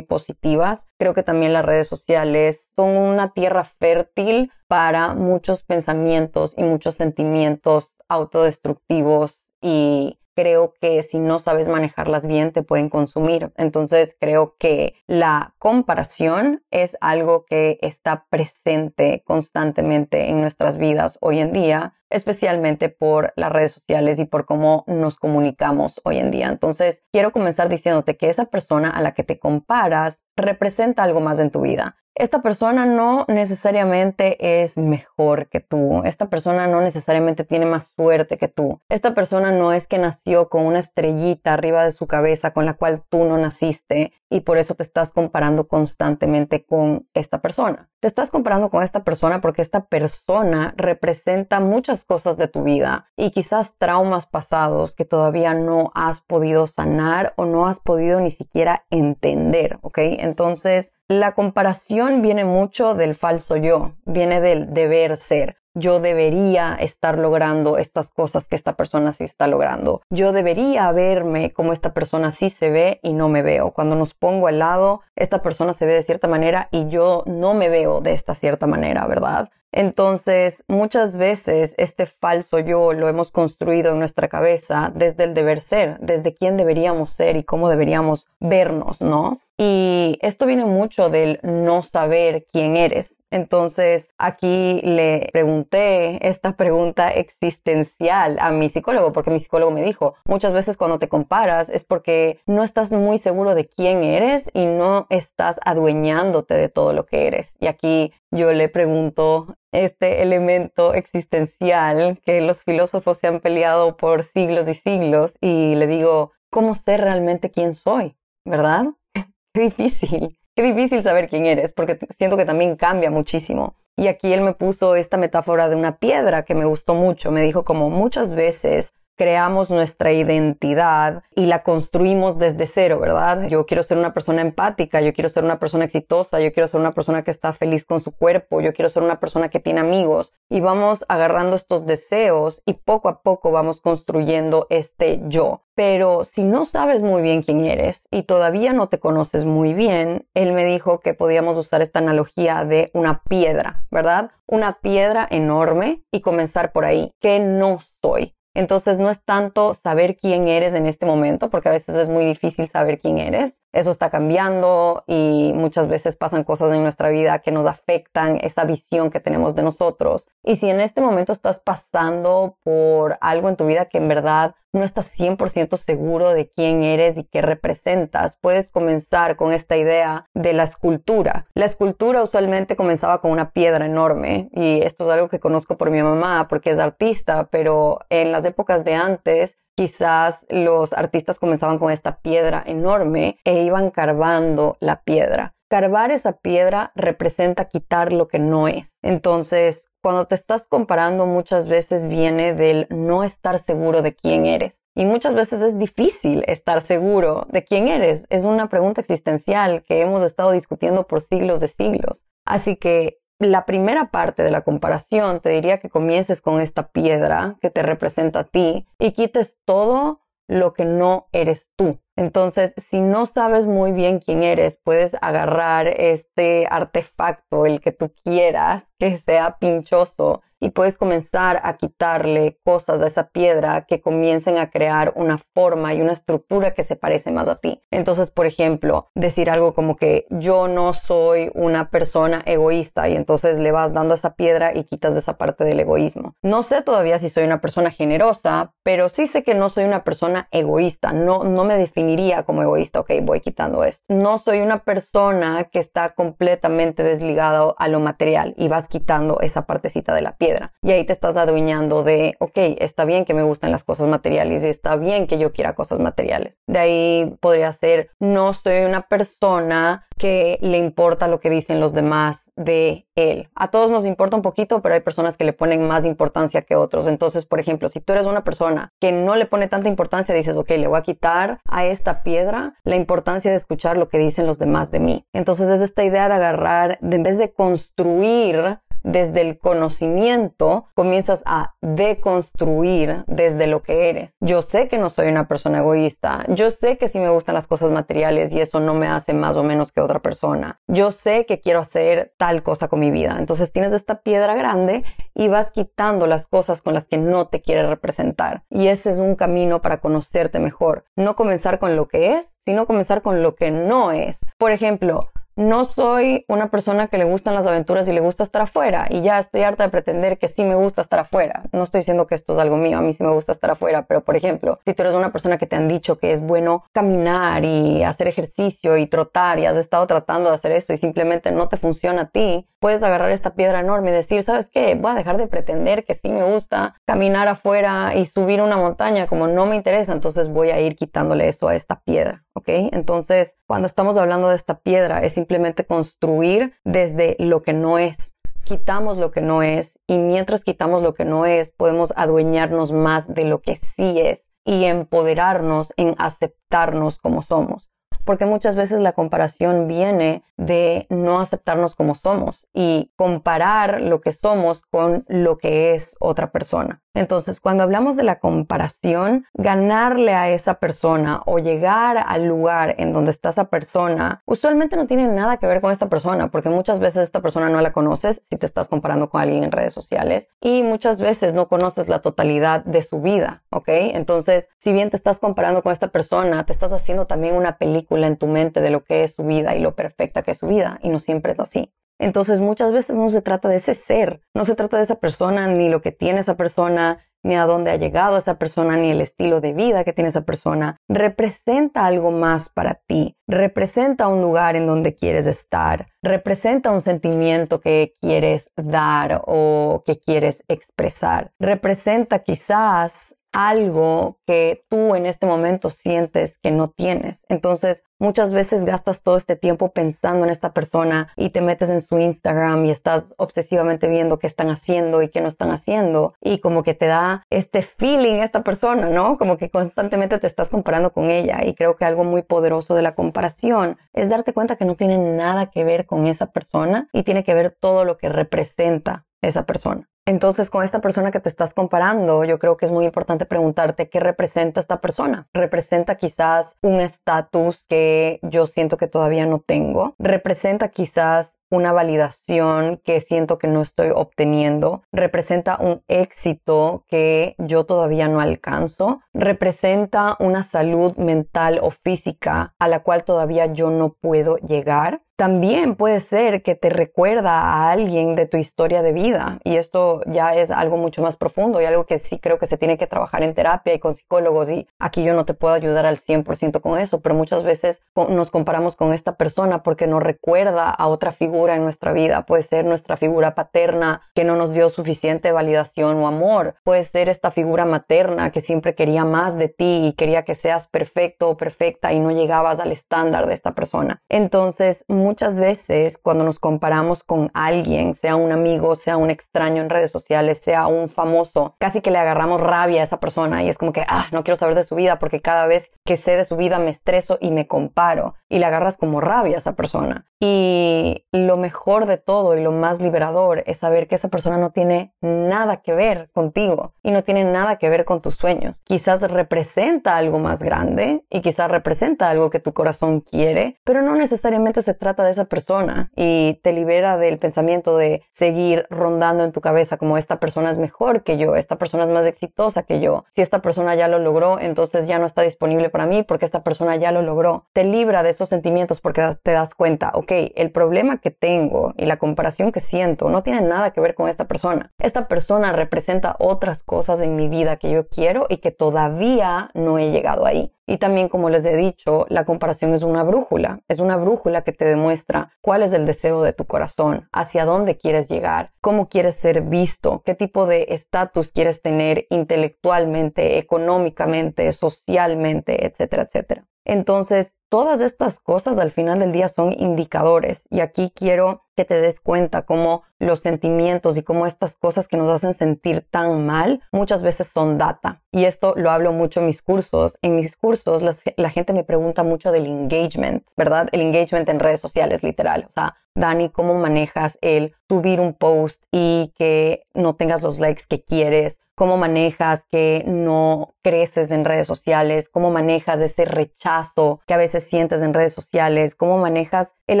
Speaker 1: positivas, creo que también las redes sociales son una tierra fértil para muchos pensamientos y muchos sentimientos autodestructivos y creo que si no sabes manejarlas bien te pueden consumir. Entonces creo que la comparación es algo que está presente constantemente en nuestras vidas hoy en día especialmente por las redes sociales y por cómo nos comunicamos hoy en día. Entonces, quiero comenzar diciéndote que esa persona a la que te comparas representa algo más en tu vida esta persona no necesariamente es mejor que tú, esta persona no necesariamente tiene más suerte que tú, esta persona no es que nació con una estrellita arriba de su cabeza con la cual tú no naciste y por eso te estás comparando constantemente con esta persona. Te estás comparando con esta persona porque esta persona representa muchas cosas de tu vida y quizás traumas pasados que todavía no has podido sanar o no has podido ni siquiera entender, ¿ok? Entonces, la comparación viene mucho del falso yo, viene del deber ser. Yo debería estar logrando estas cosas que esta persona sí está logrando. Yo debería verme como esta persona sí se ve y no me veo. Cuando nos pongo al lado, esta persona se ve de cierta manera y yo no me veo de esta cierta manera, ¿verdad? Entonces, muchas veces este falso yo lo hemos construido en nuestra cabeza desde el deber ser, desde quién deberíamos ser y cómo deberíamos vernos, ¿no? Y esto viene mucho del no saber quién eres. Entonces, aquí le pregunté esta pregunta existencial a mi psicólogo, porque mi psicólogo me dijo, muchas veces cuando te comparas es porque no estás muy seguro de quién eres y no estás adueñándote de todo lo que eres. Y aquí yo le pregunto este elemento existencial que los filósofos se han peleado por siglos y siglos y le digo, ¿cómo sé realmente quién soy? ¿Verdad? Qué difícil, qué difícil saber quién eres, porque siento que también cambia muchísimo. Y aquí él me puso esta metáfora de una piedra que me gustó mucho. Me dijo como muchas veces creamos nuestra identidad y la construimos desde cero, ¿verdad? Yo quiero ser una persona empática, yo quiero ser una persona exitosa, yo quiero ser una persona que está feliz con su cuerpo, yo quiero ser una persona que tiene amigos y vamos agarrando estos deseos y poco a poco vamos construyendo este yo. Pero si no sabes muy bien quién eres y todavía no te conoces muy bien, él me dijo que podíamos usar esta analogía de una piedra, ¿verdad? Una piedra enorme y comenzar por ahí. ¿Qué no soy? Entonces no es tanto saber quién eres en este momento, porque a veces es muy difícil saber quién eres. Eso está cambiando y muchas veces pasan cosas en nuestra vida que nos afectan esa visión que tenemos de nosotros. Y si en este momento estás pasando por algo en tu vida que en verdad no estás 100% seguro de quién eres y qué representas, puedes comenzar con esta idea de la escultura. La escultura usualmente comenzaba con una piedra enorme y esto es algo que conozco por mi mamá porque es artista, pero en las épocas de antes quizás los artistas comenzaban con esta piedra enorme e iban carvando la piedra. Carvar esa piedra representa quitar lo que no es. Entonces, cuando te estás comparando muchas veces viene del no estar seguro de quién eres. Y muchas veces es difícil estar seguro de quién eres. Es una pregunta existencial que hemos estado discutiendo por siglos de siglos. Así que la primera parte de la comparación te diría que comiences con esta piedra que te representa a ti y quites todo lo que no eres tú. Entonces, si no sabes muy bien quién eres, puedes agarrar este artefacto, el que tú quieras, que sea pinchoso, y puedes comenzar a quitarle cosas a esa piedra que comiencen a crear una forma y una estructura que se parece más a ti. Entonces, por ejemplo, decir algo como que yo no soy una persona egoísta y entonces le vas dando esa piedra y quitas esa parte del egoísmo. No sé todavía si soy una persona generosa, pero sí sé que no soy una persona egoísta. No, no me definiría como egoísta. Ok, voy quitando esto. No soy una persona que está completamente desligado a lo material y vas quitando esa partecita de la piedra. Y ahí te estás adueñando de, ok, está bien que me gusten las cosas materiales y está bien que yo quiera cosas materiales. De ahí podría ser, no soy una persona que le importa lo que dicen los demás de él. A todos nos importa un poquito, pero hay personas que le ponen más importancia que otros. Entonces, por ejemplo, si tú eres una persona que no le pone tanta importancia, dices, ok, le voy a quitar a esta piedra la importancia de escuchar lo que dicen los demás de mí. Entonces es esta idea de agarrar, en vez de construir desde el conocimiento, comienzas a deconstruir desde lo que eres. Yo sé que no soy una persona egoísta, yo sé que sí me gustan las cosas materiales y eso no me hace más o menos que otra persona. Yo sé que quiero hacer tal cosa con mi vida. Entonces tienes esta piedra grande y vas quitando las cosas con las que no te quiere representar. Y ese es un camino para conocerte mejor. No comenzar con lo que es, sino comenzar con lo que no es. Por ejemplo, no soy una persona que le gustan las aventuras y le gusta estar afuera y ya estoy harta de pretender que sí me gusta estar afuera. No estoy diciendo que esto es algo mío, a mí sí me gusta estar afuera, pero por ejemplo, si tú eres una persona que te han dicho que es bueno caminar y hacer ejercicio y trotar y has estado tratando de hacer esto y simplemente no te funciona a ti, puedes agarrar esta piedra enorme y decir, ¿sabes qué? Voy a dejar de pretender que sí me gusta caminar afuera y subir una montaña como no me interesa, entonces voy a ir quitándole eso a esta piedra. ¿Ok? Entonces, cuando estamos hablando de esta piedra, es simplemente construir desde lo que no es. Quitamos lo que no es y mientras quitamos lo que no es, podemos adueñarnos más de lo que sí es y empoderarnos en aceptarnos como somos porque muchas veces la comparación viene de no aceptarnos como somos y comparar lo que somos con lo que es otra persona. Entonces, cuando hablamos de la comparación, ganarle a esa persona o llegar al lugar en donde está esa persona, usualmente no tiene nada que ver con esta persona, porque muchas veces esta persona no la conoces si te estás comparando con alguien en redes sociales y muchas veces no conoces la totalidad de su vida, ¿ok? Entonces, si bien te estás comparando con esta persona, te estás haciendo también una película en tu mente de lo que es su vida y lo perfecta que es su vida y no siempre es así. Entonces muchas veces no se trata de ese ser, no se trata de esa persona, ni lo que tiene esa persona, ni a dónde ha llegado esa persona, ni el estilo de vida que tiene esa persona. Representa algo más para ti, representa un lugar en donde quieres estar, representa un sentimiento que quieres dar o que quieres expresar, representa quizás algo que tú en este momento sientes que no tienes. Entonces, muchas veces gastas todo este tiempo pensando en esta persona y te metes en su Instagram y estás obsesivamente viendo qué están haciendo y qué no están haciendo y como que te da este feeling esta persona, ¿no? Como que constantemente te estás comparando con ella y creo que algo muy poderoso de la comparación es darte cuenta que no tiene nada que ver con esa persona y tiene que ver todo lo que representa esa persona. Entonces, con esta persona que te estás comparando, yo creo que es muy importante preguntarte qué representa esta persona. ¿Representa quizás un estatus que yo siento que todavía no tengo? ¿Representa quizás una validación que siento que no estoy obteniendo? ¿Representa un éxito que yo todavía no alcanzo? ¿Representa una salud mental o física a la cual todavía yo no puedo llegar? También puede ser que te recuerda a alguien de tu historia de vida y esto ya es algo mucho más profundo y algo que sí creo que se tiene que trabajar en terapia y con psicólogos y aquí yo no te puedo ayudar al 100% con eso, pero muchas veces nos comparamos con esta persona porque nos recuerda a otra figura en nuestra vida. Puede ser nuestra figura paterna que no nos dio suficiente validación o amor. Puede ser esta figura materna que siempre quería más de ti y quería que seas perfecto o perfecta y no llegabas al estándar de esta persona. Entonces, muchas veces cuando nos comparamos con alguien, sea un amigo, sea un extraño en redes sociales, sea un famoso, casi que le agarramos rabia a esa persona y es como que, ah, no quiero saber de su vida porque cada vez que sé de su vida me estreso y me comparo y le agarras como rabia a esa persona. Y lo mejor de todo y lo más liberador es saber que esa persona no tiene nada que ver contigo y no tiene nada que ver con tus sueños. Quizás representa algo más grande y quizás representa algo que tu corazón quiere, pero no necesariamente se trata de esa persona y te libera del pensamiento de seguir rondando en tu cabeza como esta persona es mejor que yo, esta persona es más exitosa que yo. Si esta persona ya lo logró, entonces ya no está disponible para mí porque esta persona ya lo logró. Te libra de esos sentimientos porque te das cuenta, ok, el problema que tengo y la comparación que siento no tiene nada que ver con esta persona. Esta persona representa otras cosas en mi vida que yo quiero y que todavía no he llegado ahí. Y también, como les he dicho, la comparación es una brújula. Es una brújula que te demuestra cuál es el deseo de tu corazón, hacia dónde quieres llegar, cómo quieres ser visto, qué tipo de estatus quieres tener intelectualmente, económicamente, socialmente, etcétera, etcétera. Entonces, todas estas cosas al final del día son indicadores y aquí quiero que te des cuenta cómo los sentimientos y cómo estas cosas que nos hacen sentir tan mal muchas veces son data. Y esto lo hablo mucho en mis cursos. En mis cursos la gente me pregunta mucho del engagement, ¿verdad? El engagement en redes sociales, literal. O sea, Dani, ¿cómo manejas el subir un post y que no tengas los likes que quieres? ¿Cómo manejas que no creces en redes sociales? ¿Cómo manejas ese rechazo que a veces sientes en redes sociales? ¿Cómo manejas el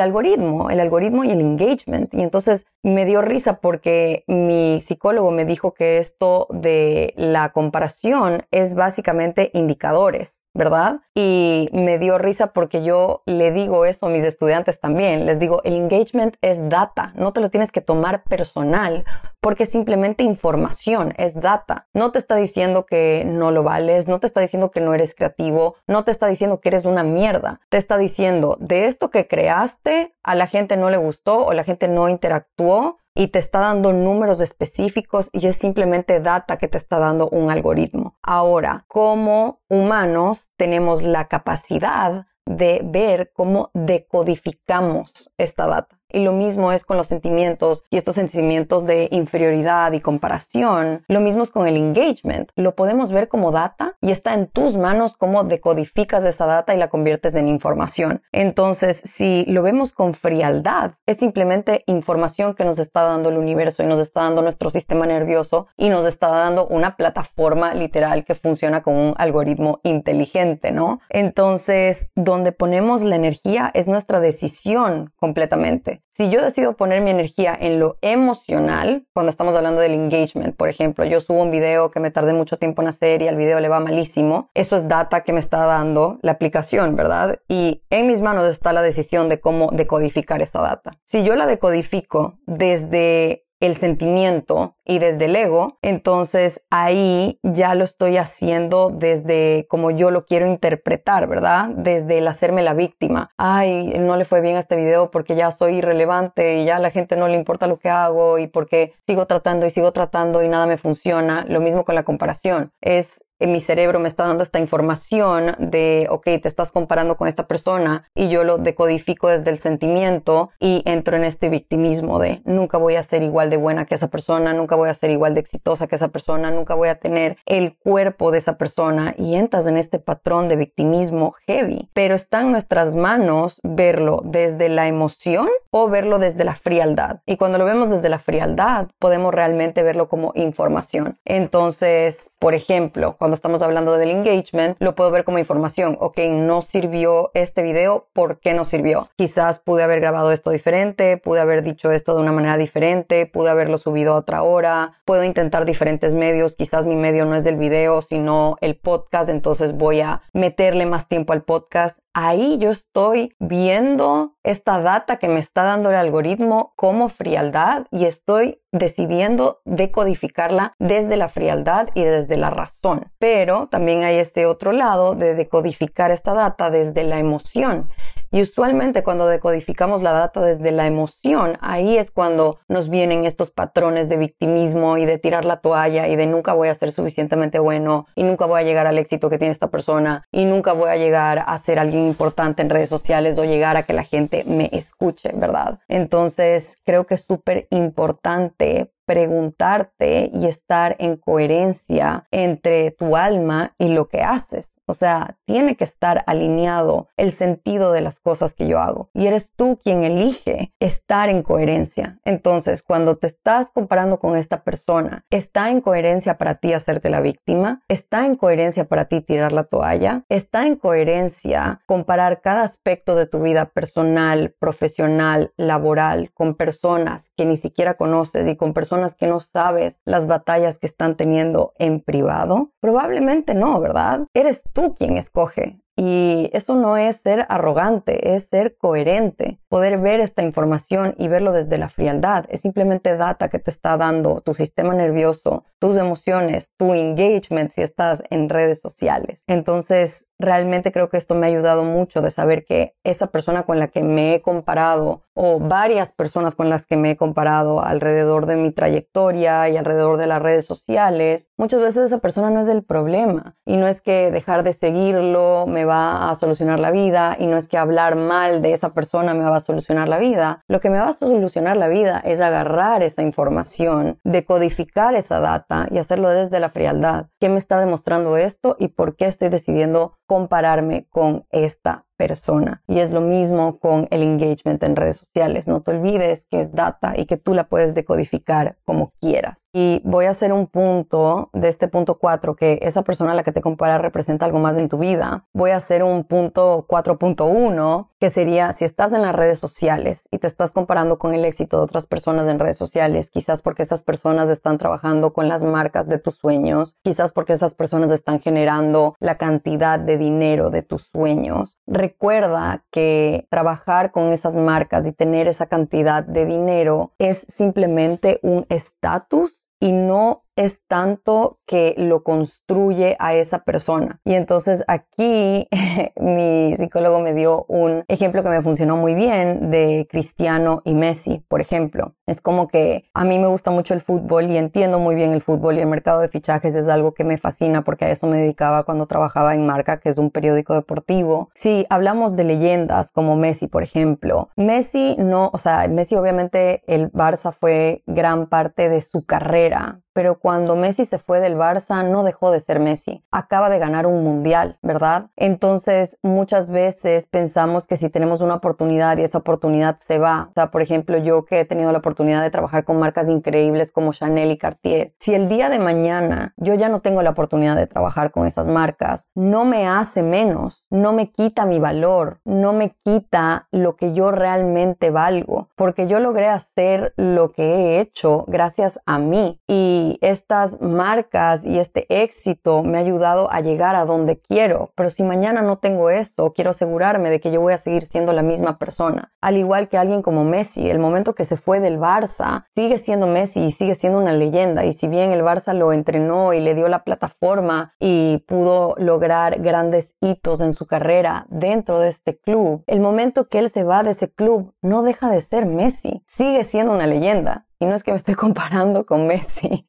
Speaker 1: algoritmo, el algoritmo y el engagement? Y entonces me dio risa porque mi psicólogo me dijo que esto de la comparación es básicamente indicadores. ¿Verdad? Y me dio risa porque yo le digo eso a mis estudiantes también. Les digo, el engagement es data, no te lo tienes que tomar personal porque es simplemente información, es data. No te está diciendo que no lo vales, no te está diciendo que no eres creativo, no te está diciendo que eres una mierda. Te está diciendo, de esto que creaste, a la gente no le gustó o la gente no interactuó y te está dando números específicos y es simplemente data que te está dando un algoritmo. Ahora, como humanos tenemos la capacidad de ver cómo decodificamos esta data. Y lo mismo es con los sentimientos y estos sentimientos de inferioridad y comparación. Lo mismo es con el engagement. Lo podemos ver como data y está en tus manos cómo decodificas esa data y la conviertes en información. Entonces, si lo vemos con frialdad, es simplemente información que nos está dando el universo y nos está dando nuestro sistema nervioso y nos está dando una plataforma literal que funciona con un algoritmo inteligente, ¿no? Entonces, donde ponemos la energía es nuestra decisión completamente. Si yo decido poner mi energía en lo emocional, cuando estamos hablando del engagement, por ejemplo, yo subo un video que me tardé mucho tiempo en hacer y al video le va malísimo, eso es data que me está dando la aplicación, ¿verdad? Y en mis manos está la decisión de cómo decodificar esa data. Si yo la decodifico desde el sentimiento y desde el ego, entonces ahí ya lo estoy haciendo desde como yo lo quiero interpretar, ¿verdad? Desde el hacerme la víctima. Ay, no le fue bien a este video porque ya soy irrelevante y ya a la gente no le importa lo que hago y porque sigo tratando y sigo tratando y nada me funciona. Lo mismo con la comparación. Es mi cerebro me está dando esta información de, ok, te estás comparando con esta persona y yo lo decodifico desde el sentimiento y entro en este victimismo de nunca voy a ser igual de buena que esa persona, nunca voy a ser igual de exitosa que esa persona, nunca voy a tener el cuerpo de esa persona y entras en este patrón de victimismo heavy. Pero está en nuestras manos verlo desde la emoción o verlo desde la frialdad. Y cuando lo vemos desde la frialdad, podemos realmente verlo como información. Entonces, por ejemplo, cuando estamos hablando del engagement, lo puedo ver como información. Ok, no sirvió este video, ¿por qué no sirvió? Quizás pude haber grabado esto diferente, pude haber dicho esto de una manera diferente, pude haberlo subido a otra hora, puedo intentar diferentes medios, quizás mi medio no es del video, sino el podcast, entonces voy a meterle más tiempo al podcast ahí yo estoy viendo esta data que me está dando el algoritmo como frialdad y estoy decidiendo decodificarla desde la frialdad y desde la razón. Pero también hay este otro lado de decodificar esta data desde la emoción. Y usualmente cuando decodificamos la data desde la emoción, ahí es cuando nos vienen estos patrones de victimismo y de tirar la toalla y de nunca voy a ser suficientemente bueno y nunca voy a llegar al éxito que tiene esta persona y nunca voy a llegar a ser alguien importante en redes sociales o llegar a que la gente me escuche, ¿verdad? Entonces creo que es súper importante preguntarte y estar en coherencia entre tu alma y lo que haces. O sea, tiene que estar alineado el sentido de las cosas que yo hago. Y eres tú quien elige estar en coherencia. Entonces, cuando te estás comparando con esta persona, ¿está en coherencia para ti hacerte la víctima? ¿Está en coherencia para ti tirar la toalla? ¿Está en coherencia comparar cada aspecto de tu vida personal, profesional, laboral con personas que ni siquiera conoces y con personas que no sabes las batallas que están teniendo en privado? Probablemente no, ¿verdad? Eres quien escoge. Y eso no es ser arrogante, es ser coherente. Poder ver esta información y verlo desde la frialdad es simplemente data que te está dando tu sistema nervioso, tus emociones, tu engagement si estás en redes sociales. Entonces, realmente creo que esto me ha ayudado mucho de saber que esa persona con la que me he comparado o varias personas con las que me he comparado alrededor de mi trayectoria y alrededor de las redes sociales, muchas veces esa persona no es el problema y no es que dejar de seguirlo me va a solucionar la vida y no es que hablar mal de esa persona me va a solucionar la vida. Lo que me va a solucionar la vida es agarrar esa información, decodificar esa data y hacerlo desde la frialdad. ¿Qué me está demostrando esto y por qué estoy decidiendo compararme con esta persona. Y es lo mismo con el engagement en redes sociales. No te olvides que es data y que tú la puedes decodificar como quieras. Y voy a hacer un punto de este punto 4, que esa persona a la que te comparas representa algo más en tu vida. Voy a hacer un punto 4.1, que sería si estás en las redes sociales y te estás comparando con el éxito de otras personas en redes sociales, quizás porque esas personas están trabajando con las marcas de tus sueños, quizás porque esas personas están generando la cantidad de dinero de tus sueños recuerda que trabajar con esas marcas y tener esa cantidad de dinero es simplemente un estatus y no es tanto que lo construye a esa persona. Y entonces aquí mi psicólogo me dio un ejemplo que me funcionó muy bien de Cristiano y Messi, por ejemplo. Es como que a mí me gusta mucho el fútbol y entiendo muy bien el fútbol y el mercado de fichajes es algo que me fascina porque a eso me dedicaba cuando trabajaba en Marca, que es un periódico deportivo. Si hablamos de leyendas como Messi, por ejemplo, Messi no, o sea, Messi obviamente el Barça fue gran parte de su carrera, pero cuando Messi se fue del Barça no dejó de ser Messi. Acaba de ganar un mundial, ¿verdad? Entonces muchas veces pensamos que si tenemos una oportunidad y esa oportunidad se va, o sea, por ejemplo, yo que he tenido la oportunidad de trabajar con marcas increíbles como Chanel y Cartier, si el día de mañana yo ya no tengo la oportunidad de trabajar con esas marcas, no me hace menos, no me quita mi valor, no me quita lo que yo realmente valgo, porque yo logré hacer lo que he hecho gracias a mí y estas marcas y este éxito me ha ayudado a llegar a donde quiero. Pero si mañana no tengo eso, quiero asegurarme de que yo voy a seguir siendo la misma persona. Al igual que alguien como Messi, el momento que se fue del Barça, sigue siendo Messi y sigue siendo una leyenda. Y si bien el Barça lo entrenó y le dio la plataforma y pudo lograr grandes hitos en su carrera dentro de este club, el momento que él se va de ese club no deja de ser Messi, sigue siendo una leyenda. Y no es que me estoy comparando con Messi.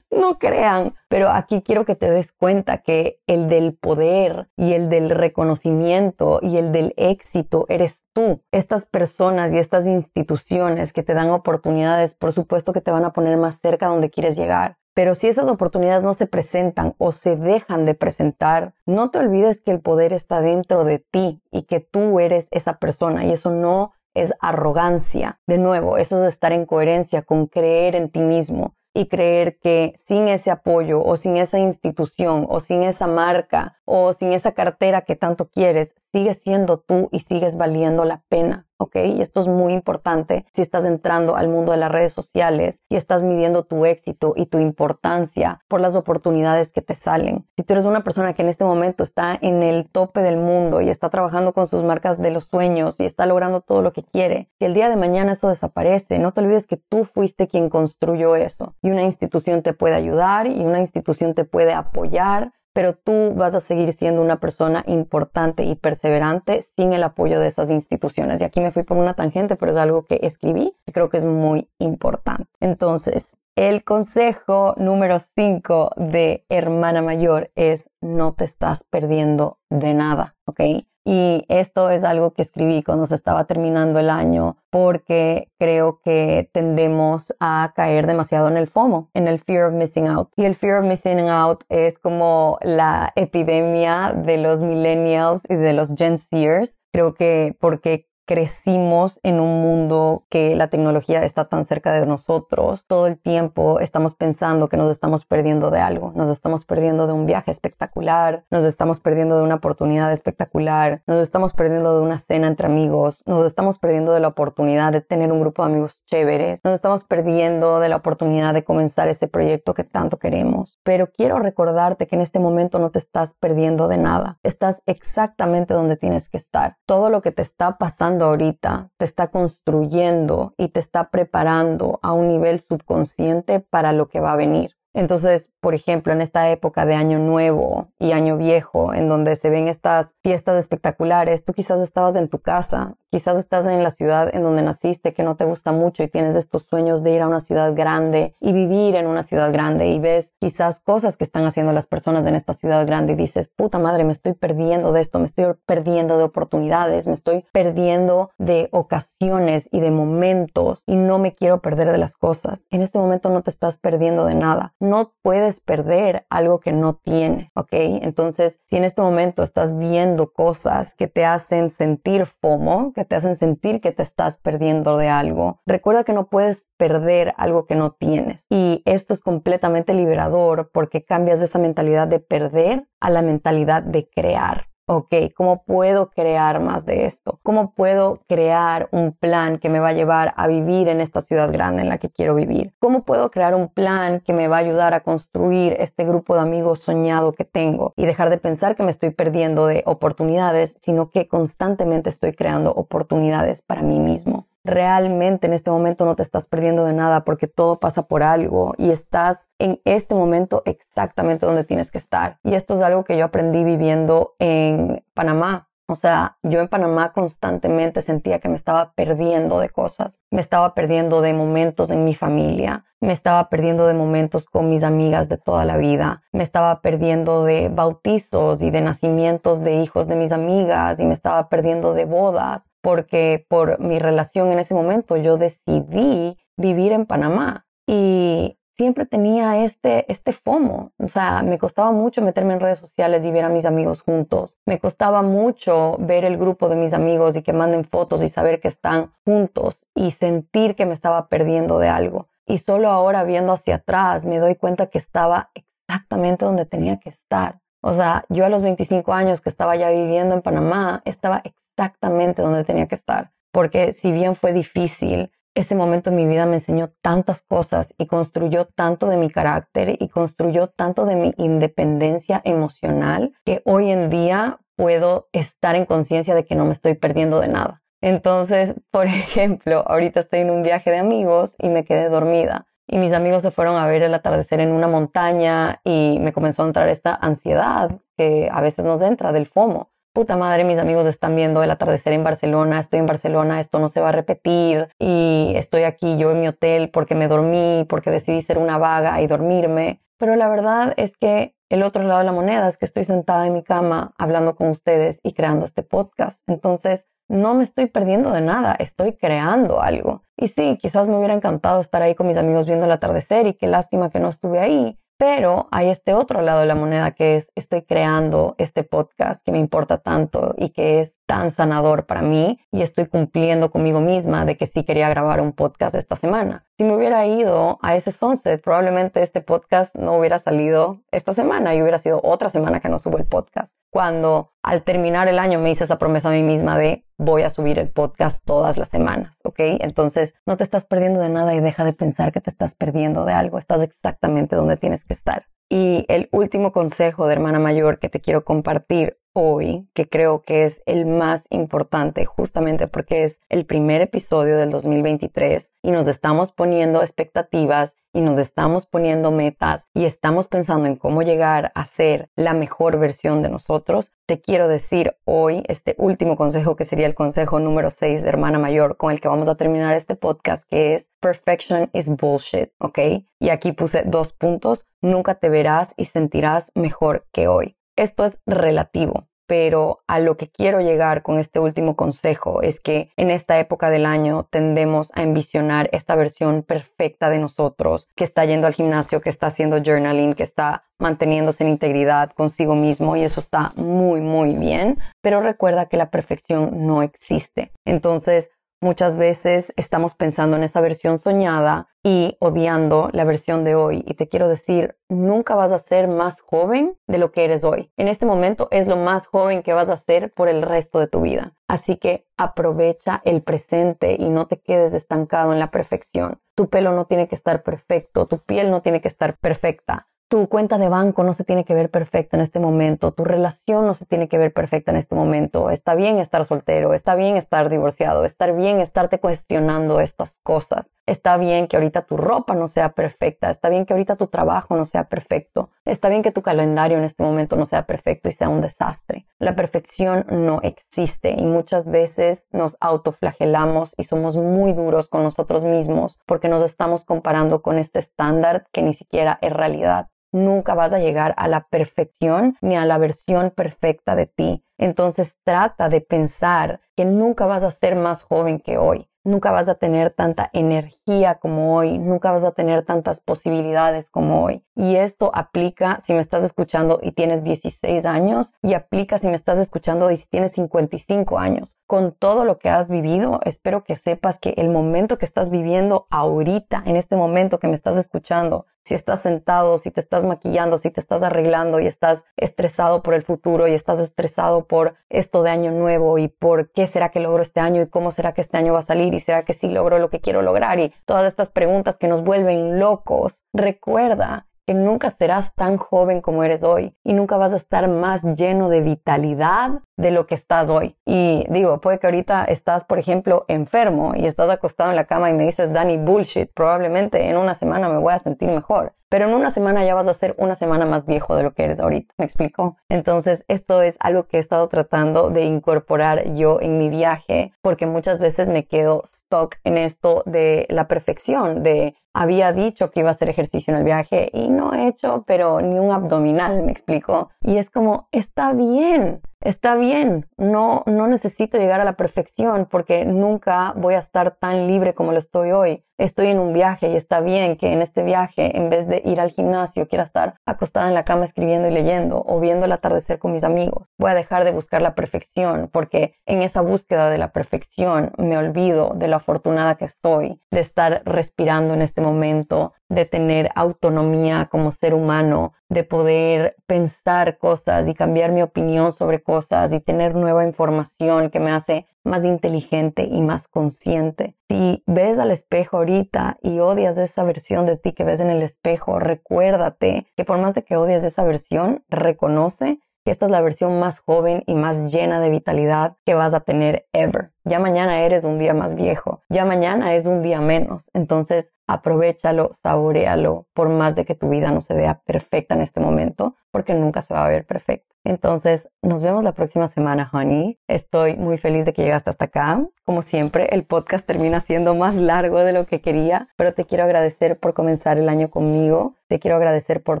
Speaker 1: No crean, pero aquí quiero que te des cuenta que el del poder y el del reconocimiento y el del éxito eres tú. Estas personas y estas instituciones que te dan oportunidades, por supuesto que te van a poner más cerca donde quieres llegar. Pero si esas oportunidades no se presentan o se dejan de presentar, no te olvides que el poder está dentro de ti y que tú eres esa persona y eso no es arrogancia. De nuevo, eso es estar en coherencia con creer en ti mismo y creer que sin ese apoyo o sin esa institución o sin esa marca o sin esa cartera que tanto quieres, sigues siendo tú y sigues valiendo la pena. ¿Ok? Y esto es muy importante si estás entrando al mundo de las redes sociales y estás midiendo tu éxito y tu importancia por las oportunidades que te salen. Si tú eres una persona que en este momento está en el tope del mundo y está trabajando con sus marcas de los sueños y está logrando todo lo que quiere, si el día de mañana eso desaparece, no te olvides que tú fuiste quien construyó eso y una institución te puede ayudar y una institución te puede apoyar pero tú vas a seguir siendo una persona importante y perseverante sin el apoyo de esas instituciones. Y aquí me fui por una tangente, pero es algo que escribí y creo que es muy importante. Entonces, el consejo número 5 de hermana mayor es no te estás perdiendo de nada, ¿ok? Y esto es algo que escribí cuando se estaba terminando el año porque creo que tendemos a caer demasiado en el FOMO, en el fear of missing out. Y el fear of missing out es como la epidemia de los millennials y de los Gen Zers. Creo que porque crecimos en un mundo que la tecnología está tan cerca de nosotros, todo el tiempo estamos pensando que nos estamos perdiendo de algo, nos estamos perdiendo de un viaje espectacular, nos estamos perdiendo de una oportunidad espectacular, nos estamos perdiendo de una cena entre amigos, nos estamos perdiendo de la oportunidad de tener un grupo de amigos chéveres, nos estamos perdiendo de la oportunidad de comenzar ese proyecto que tanto queremos. Pero quiero recordarte que en este momento no te estás perdiendo de nada, estás exactamente donde tienes que estar. Todo lo que te está pasando ahorita te está construyendo y te está preparando a un nivel subconsciente para lo que va a venir. Entonces, por ejemplo, en esta época de Año Nuevo y Año Viejo, en donde se ven estas fiestas espectaculares, tú quizás estabas en tu casa, quizás estás en la ciudad en donde naciste que no te gusta mucho y tienes estos sueños de ir a una ciudad grande y vivir en una ciudad grande y ves quizás cosas que están haciendo las personas en esta ciudad grande y dices, puta madre, me estoy perdiendo de esto, me estoy perdiendo de oportunidades, me estoy perdiendo de ocasiones y de momentos y no me quiero perder de las cosas. En este momento no te estás perdiendo de nada no puedes perder algo que no tienes, ¿ok? Entonces, si en este momento estás viendo cosas que te hacen sentir FOMO, que te hacen sentir que te estás perdiendo de algo, recuerda que no puedes perder algo que no tienes. Y esto es completamente liberador porque cambias de esa mentalidad de perder a la mentalidad de crear ok, ¿cómo puedo crear más de esto? ¿Cómo puedo crear un plan que me va a llevar a vivir en esta ciudad grande en la que quiero vivir? ¿Cómo puedo crear un plan que me va a ayudar a construir este grupo de amigos soñado que tengo y dejar de pensar que me estoy perdiendo de oportunidades, sino que constantemente estoy creando oportunidades para mí mismo? Realmente en este momento no te estás perdiendo de nada porque todo pasa por algo y estás en este momento exactamente donde tienes que estar. Y esto es algo que yo aprendí viviendo en Panamá. O sea, yo en Panamá constantemente sentía que me estaba perdiendo de cosas, me estaba perdiendo de momentos en mi familia, me estaba perdiendo de momentos con mis amigas de toda la vida, me estaba perdiendo de bautizos y de nacimientos de hijos de mis amigas y me estaba perdiendo de bodas, porque por mi relación en ese momento yo decidí vivir en Panamá. Y siempre tenía este, este FOMO. O sea, me costaba mucho meterme en redes sociales y ver a mis amigos juntos. Me costaba mucho ver el grupo de mis amigos y que manden fotos y saber que están juntos y sentir que me estaba perdiendo de algo. Y solo ahora viendo hacia atrás me doy cuenta que estaba exactamente donde tenía que estar. O sea, yo a los 25 años que estaba ya viviendo en Panamá, estaba exactamente donde tenía que estar. Porque si bien fue difícil, ese momento en mi vida me enseñó tantas cosas y construyó tanto de mi carácter y construyó tanto de mi independencia emocional que hoy en día puedo estar en conciencia de que no me estoy perdiendo de nada. Entonces, por ejemplo, ahorita estoy en un viaje de amigos y me quedé dormida y mis amigos se fueron a ver el atardecer en una montaña y me comenzó a entrar esta ansiedad que a veces nos entra del FOMO puta madre, mis amigos están viendo el atardecer en Barcelona, estoy en Barcelona, esto no se va a repetir y estoy aquí yo en mi hotel porque me dormí, porque decidí ser una vaga y dormirme. Pero la verdad es que el otro lado de la moneda es que estoy sentada en mi cama hablando con ustedes y creando este podcast. Entonces, no me estoy perdiendo de nada, estoy creando algo. Y sí, quizás me hubiera encantado estar ahí con mis amigos viendo el atardecer y qué lástima que no estuve ahí, pero hay este otro lado de la moneda que es, estoy creando este podcast que me importa tanto y que es tan sanador para mí y estoy cumpliendo conmigo misma de que sí quería grabar un podcast esta semana. Si me hubiera ido a ese sunset, probablemente este podcast no hubiera salido esta semana y hubiera sido otra semana que no subo el podcast. Cuando al terminar el año me hice esa promesa a mí misma de voy a subir el podcast todas las semanas, ¿ok? Entonces no te estás perdiendo de nada y deja de pensar que te estás perdiendo de algo, estás exactamente donde tienes que estar. Y el último consejo de hermana mayor que te quiero compartir hoy, que creo que es el más importante justamente porque es el primer episodio del 2023 y nos estamos poniendo expectativas y nos estamos poniendo metas y estamos pensando en cómo llegar a ser la mejor versión de nosotros, te quiero decir hoy este último consejo que sería el consejo número 6 de hermana mayor con el que vamos a terminar este podcast que es perfection is bullshit, ¿ok? Y aquí puse dos puntos, nunca te verás y sentirás mejor que hoy. Esto es relativo, pero a lo que quiero llegar con este último consejo es que en esta época del año tendemos a envisionar esta versión perfecta de nosotros, que está yendo al gimnasio, que está haciendo journaling, que está manteniéndose en integridad consigo mismo y eso está muy, muy bien, pero recuerda que la perfección no existe. Entonces, Muchas veces estamos pensando en esa versión soñada y odiando la versión de hoy. Y te quiero decir, nunca vas a ser más joven de lo que eres hoy. En este momento es lo más joven que vas a ser por el resto de tu vida. Así que aprovecha el presente y no te quedes estancado en la perfección. Tu pelo no tiene que estar perfecto, tu piel no tiene que estar perfecta. Tu cuenta de banco no se tiene que ver perfecta en este momento, tu relación no se tiene que ver perfecta en este momento. Está bien estar soltero, está bien estar divorciado, está bien estarte cuestionando estas cosas. Está bien que ahorita tu ropa no sea perfecta, está bien que ahorita tu trabajo no sea perfecto, está bien que tu calendario en este momento no sea perfecto y sea un desastre. La perfección no existe y muchas veces nos autoflagelamos y somos muy duros con nosotros mismos porque nos estamos comparando con este estándar que ni siquiera es realidad nunca vas a llegar a la perfección ni a la versión perfecta de ti. Entonces trata de pensar que nunca vas a ser más joven que hoy nunca vas a tener tanta energía como hoy, nunca vas a tener tantas posibilidades como hoy. Y esto aplica si me estás escuchando y tienes 16 años y aplica si me estás escuchando y si tienes 55 años. Con todo lo que has vivido, espero que sepas que el momento que estás viviendo ahorita, en este momento que me estás escuchando, si estás sentado, si te estás maquillando, si te estás arreglando y estás estresado por el futuro y estás estresado por esto de año nuevo y por qué será que logro este año y cómo será que este año va a salir y será que sí logro lo que quiero lograr y todas estas preguntas que nos vuelven locos, recuerda que nunca serás tan joven como eres hoy y nunca vas a estar más lleno de vitalidad de lo que estás hoy. Y digo, puede que ahorita estás, por ejemplo, enfermo y estás acostado en la cama y me dices, Dani, bullshit, probablemente en una semana me voy a sentir mejor. Pero en una semana ya vas a ser una semana más viejo de lo que eres ahorita. ¿Me explico? Entonces, esto es algo que he estado tratando de incorporar yo en mi viaje, porque muchas veces me quedo stuck en esto de la perfección, de había dicho que iba a hacer ejercicio en el viaje y no he hecho, pero ni un abdominal, me explico. Y es como, está bien, está bien, no, no necesito llegar a la perfección porque nunca voy a estar tan libre como lo estoy hoy. Estoy en un viaje y está bien que en este viaje, en vez de ir al gimnasio, quiera estar acostada en la cama escribiendo y leyendo o viendo el atardecer con mis amigos. Voy a dejar de buscar la perfección porque en esa búsqueda de la perfección me olvido de lo afortunada que estoy, de estar respirando en este momento, de tener autonomía como ser humano, de poder pensar cosas y cambiar mi opinión sobre cosas y tener nueva información que me hace más inteligente y más consciente. Si ves al espejo ahorita y odias esa versión de ti que ves en el espejo, recuérdate que por más de que odies esa versión, reconoce que esta es la versión más joven y más llena de vitalidad que vas a tener ever. Ya mañana eres un día más viejo, ya mañana es un día menos. Entonces, aprovechalo, saborealo, por más de que tu vida no se vea perfecta en este momento, porque nunca se va a ver perfecta. Entonces, nos vemos la próxima semana, honey. Estoy muy feliz de que llegaste hasta acá. Como siempre, el podcast termina siendo más largo de lo que quería, pero te quiero agradecer por comenzar el año conmigo. Te quiero agradecer por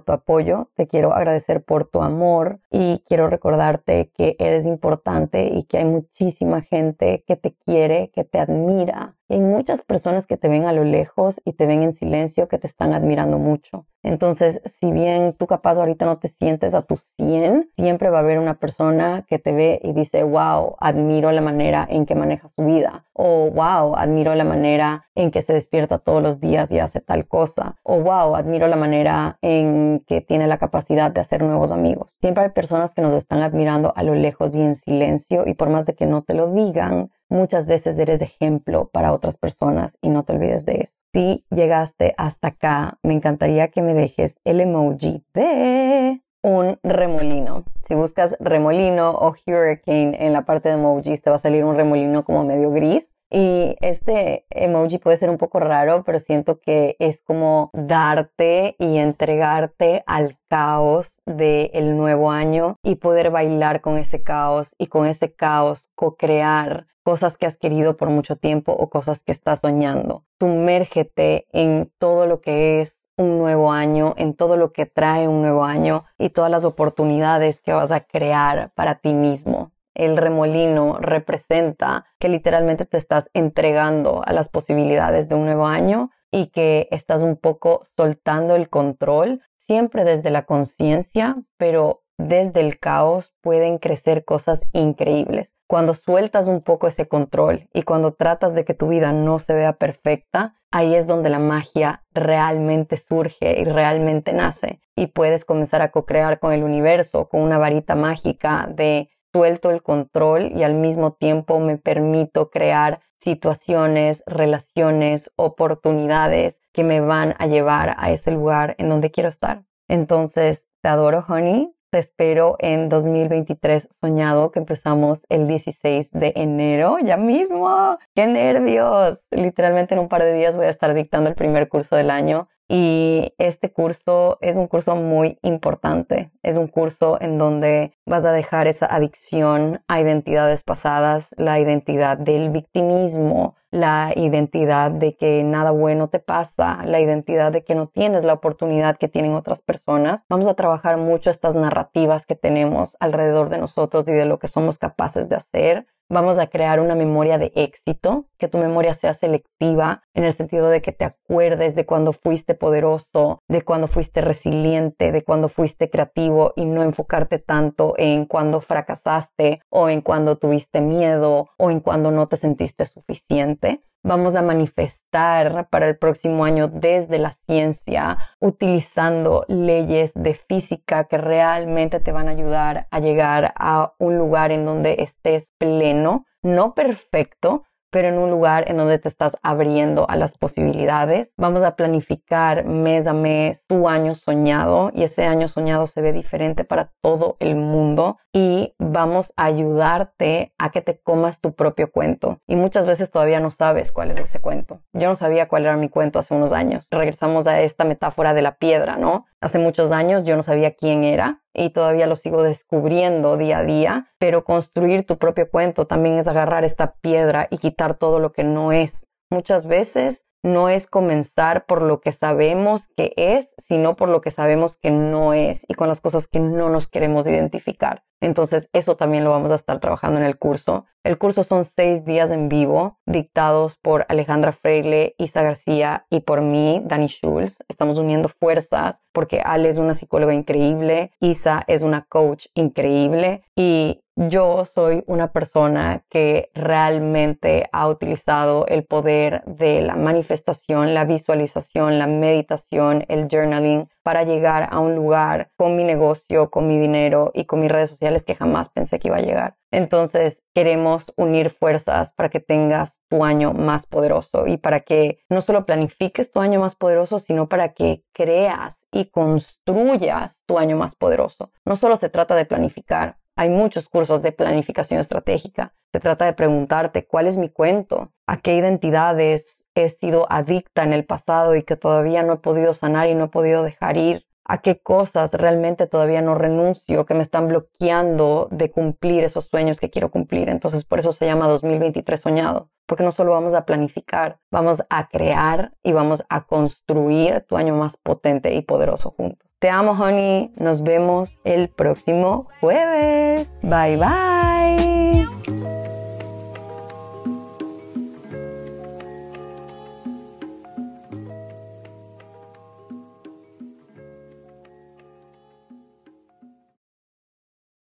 Speaker 1: tu apoyo, te quiero agradecer por tu amor y quiero recordarte que eres importante y que hay muchísima gente que te quiere, que te admira hay muchas personas que te ven a lo lejos y te ven en silencio que te están admirando mucho. Entonces, si bien tú capaz ahorita no te sientes a tu 100, siempre va a haber una persona que te ve y dice, wow, admiro la manera en que maneja su vida. O wow, admiro la manera en que se despierta todos los días y hace tal cosa. O wow, admiro la manera en que tiene la capacidad de hacer nuevos amigos. Siempre hay personas que nos están admirando a lo lejos y en silencio y por más de que no te lo digan, Muchas veces eres ejemplo para otras personas y no te olvides de eso. Si llegaste hasta acá, me encantaría que me dejes el emoji de un remolino. Si buscas remolino o hurricane en la parte de emojis, te va a salir un remolino como medio gris. Y este emoji puede ser un poco raro, pero siento que es como darte y entregarte al caos del nuevo año y poder bailar con ese caos y con ese caos co-crear cosas que has querido por mucho tiempo o cosas que estás soñando. Sumérgete en todo lo que es un nuevo año, en todo lo que trae un nuevo año y todas las oportunidades que vas a crear para ti mismo. El remolino representa que literalmente te estás entregando a las posibilidades de un nuevo año y que estás un poco soltando el control, siempre desde la conciencia, pero desde el caos pueden crecer cosas increíbles. Cuando sueltas un poco ese control y cuando tratas de que tu vida no se vea perfecta, ahí es donde la magia realmente surge y realmente nace. Y puedes comenzar a co-crear con el universo, con una varita mágica de suelto el control y al mismo tiempo me permito crear situaciones, relaciones, oportunidades que me van a llevar a ese lugar en donde quiero estar. Entonces, te adoro, honey espero en 2023 soñado que empezamos el 16 de enero, ya mismo. ¡Qué nervios! Literalmente en un par de días voy a estar dictando el primer curso del año y este curso es un curso muy importante. Es un curso en donde vas a dejar esa adicción a identidades pasadas, la identidad del victimismo, la identidad de que nada bueno te pasa, la identidad de que no tienes la oportunidad que tienen otras personas. Vamos a trabajar mucho estas narrativas que tenemos alrededor de nosotros y de lo que somos capaces de hacer Vamos a crear una memoria de éxito, que tu memoria sea selectiva en el sentido de que te acuerdes de cuando fuiste poderoso, de cuando fuiste resiliente, de cuando fuiste creativo y no enfocarte tanto en cuando fracasaste o en cuando tuviste miedo o en cuando no te sentiste suficiente vamos a manifestar para el próximo año desde la ciencia, utilizando leyes de física que realmente te van a ayudar a llegar a un lugar en donde estés pleno, no perfecto, pero en un lugar en donde te estás abriendo a las posibilidades. Vamos a planificar mes a mes tu año soñado y ese año soñado se ve diferente para todo el mundo y vamos a ayudarte a que te comas tu propio cuento. Y muchas veces todavía no sabes cuál es ese cuento. Yo no sabía cuál era mi cuento hace unos años. Regresamos a esta metáfora de la piedra, ¿no? Hace muchos años yo no sabía quién era y todavía lo sigo descubriendo día a día, pero construir tu propio cuento también es agarrar esta piedra y quitar todo lo que no es. Muchas veces no es comenzar por lo que sabemos que es, sino por lo que sabemos que no es y con las cosas que no nos queremos identificar. Entonces, eso también lo vamos a estar trabajando en el curso. El curso son seis días en vivo, dictados por Alejandra Freile, Isa García y por mí, Dani Schulz. Estamos uniendo fuerzas porque Ale es una psicóloga increíble, Isa es una coach increíble y yo soy una persona que realmente ha utilizado el poder de la manifestación, la visualización, la meditación, el journaling para llegar a un lugar con mi negocio, con mi dinero y con mis redes sociales que jamás pensé que iba a llegar. Entonces queremos unir fuerzas para que tengas tu año más poderoso y para que no solo planifiques tu año más poderoso, sino para que creas y construyas tu año más poderoso. No solo se trata de planificar, hay muchos cursos de planificación estratégica. Se trata de preguntarte cuál es mi cuento, a qué identidades he sido adicta en el pasado y que todavía no he podido sanar y no he podido dejar ir, a qué cosas realmente todavía no renuncio que me están bloqueando de cumplir esos sueños que quiero cumplir. Entonces por eso se llama 2023 soñado, porque no solo vamos a planificar, vamos a crear y vamos a construir tu año más potente y poderoso juntos. Te amo, honey. Nos vemos el próximo jueves. Bye bye.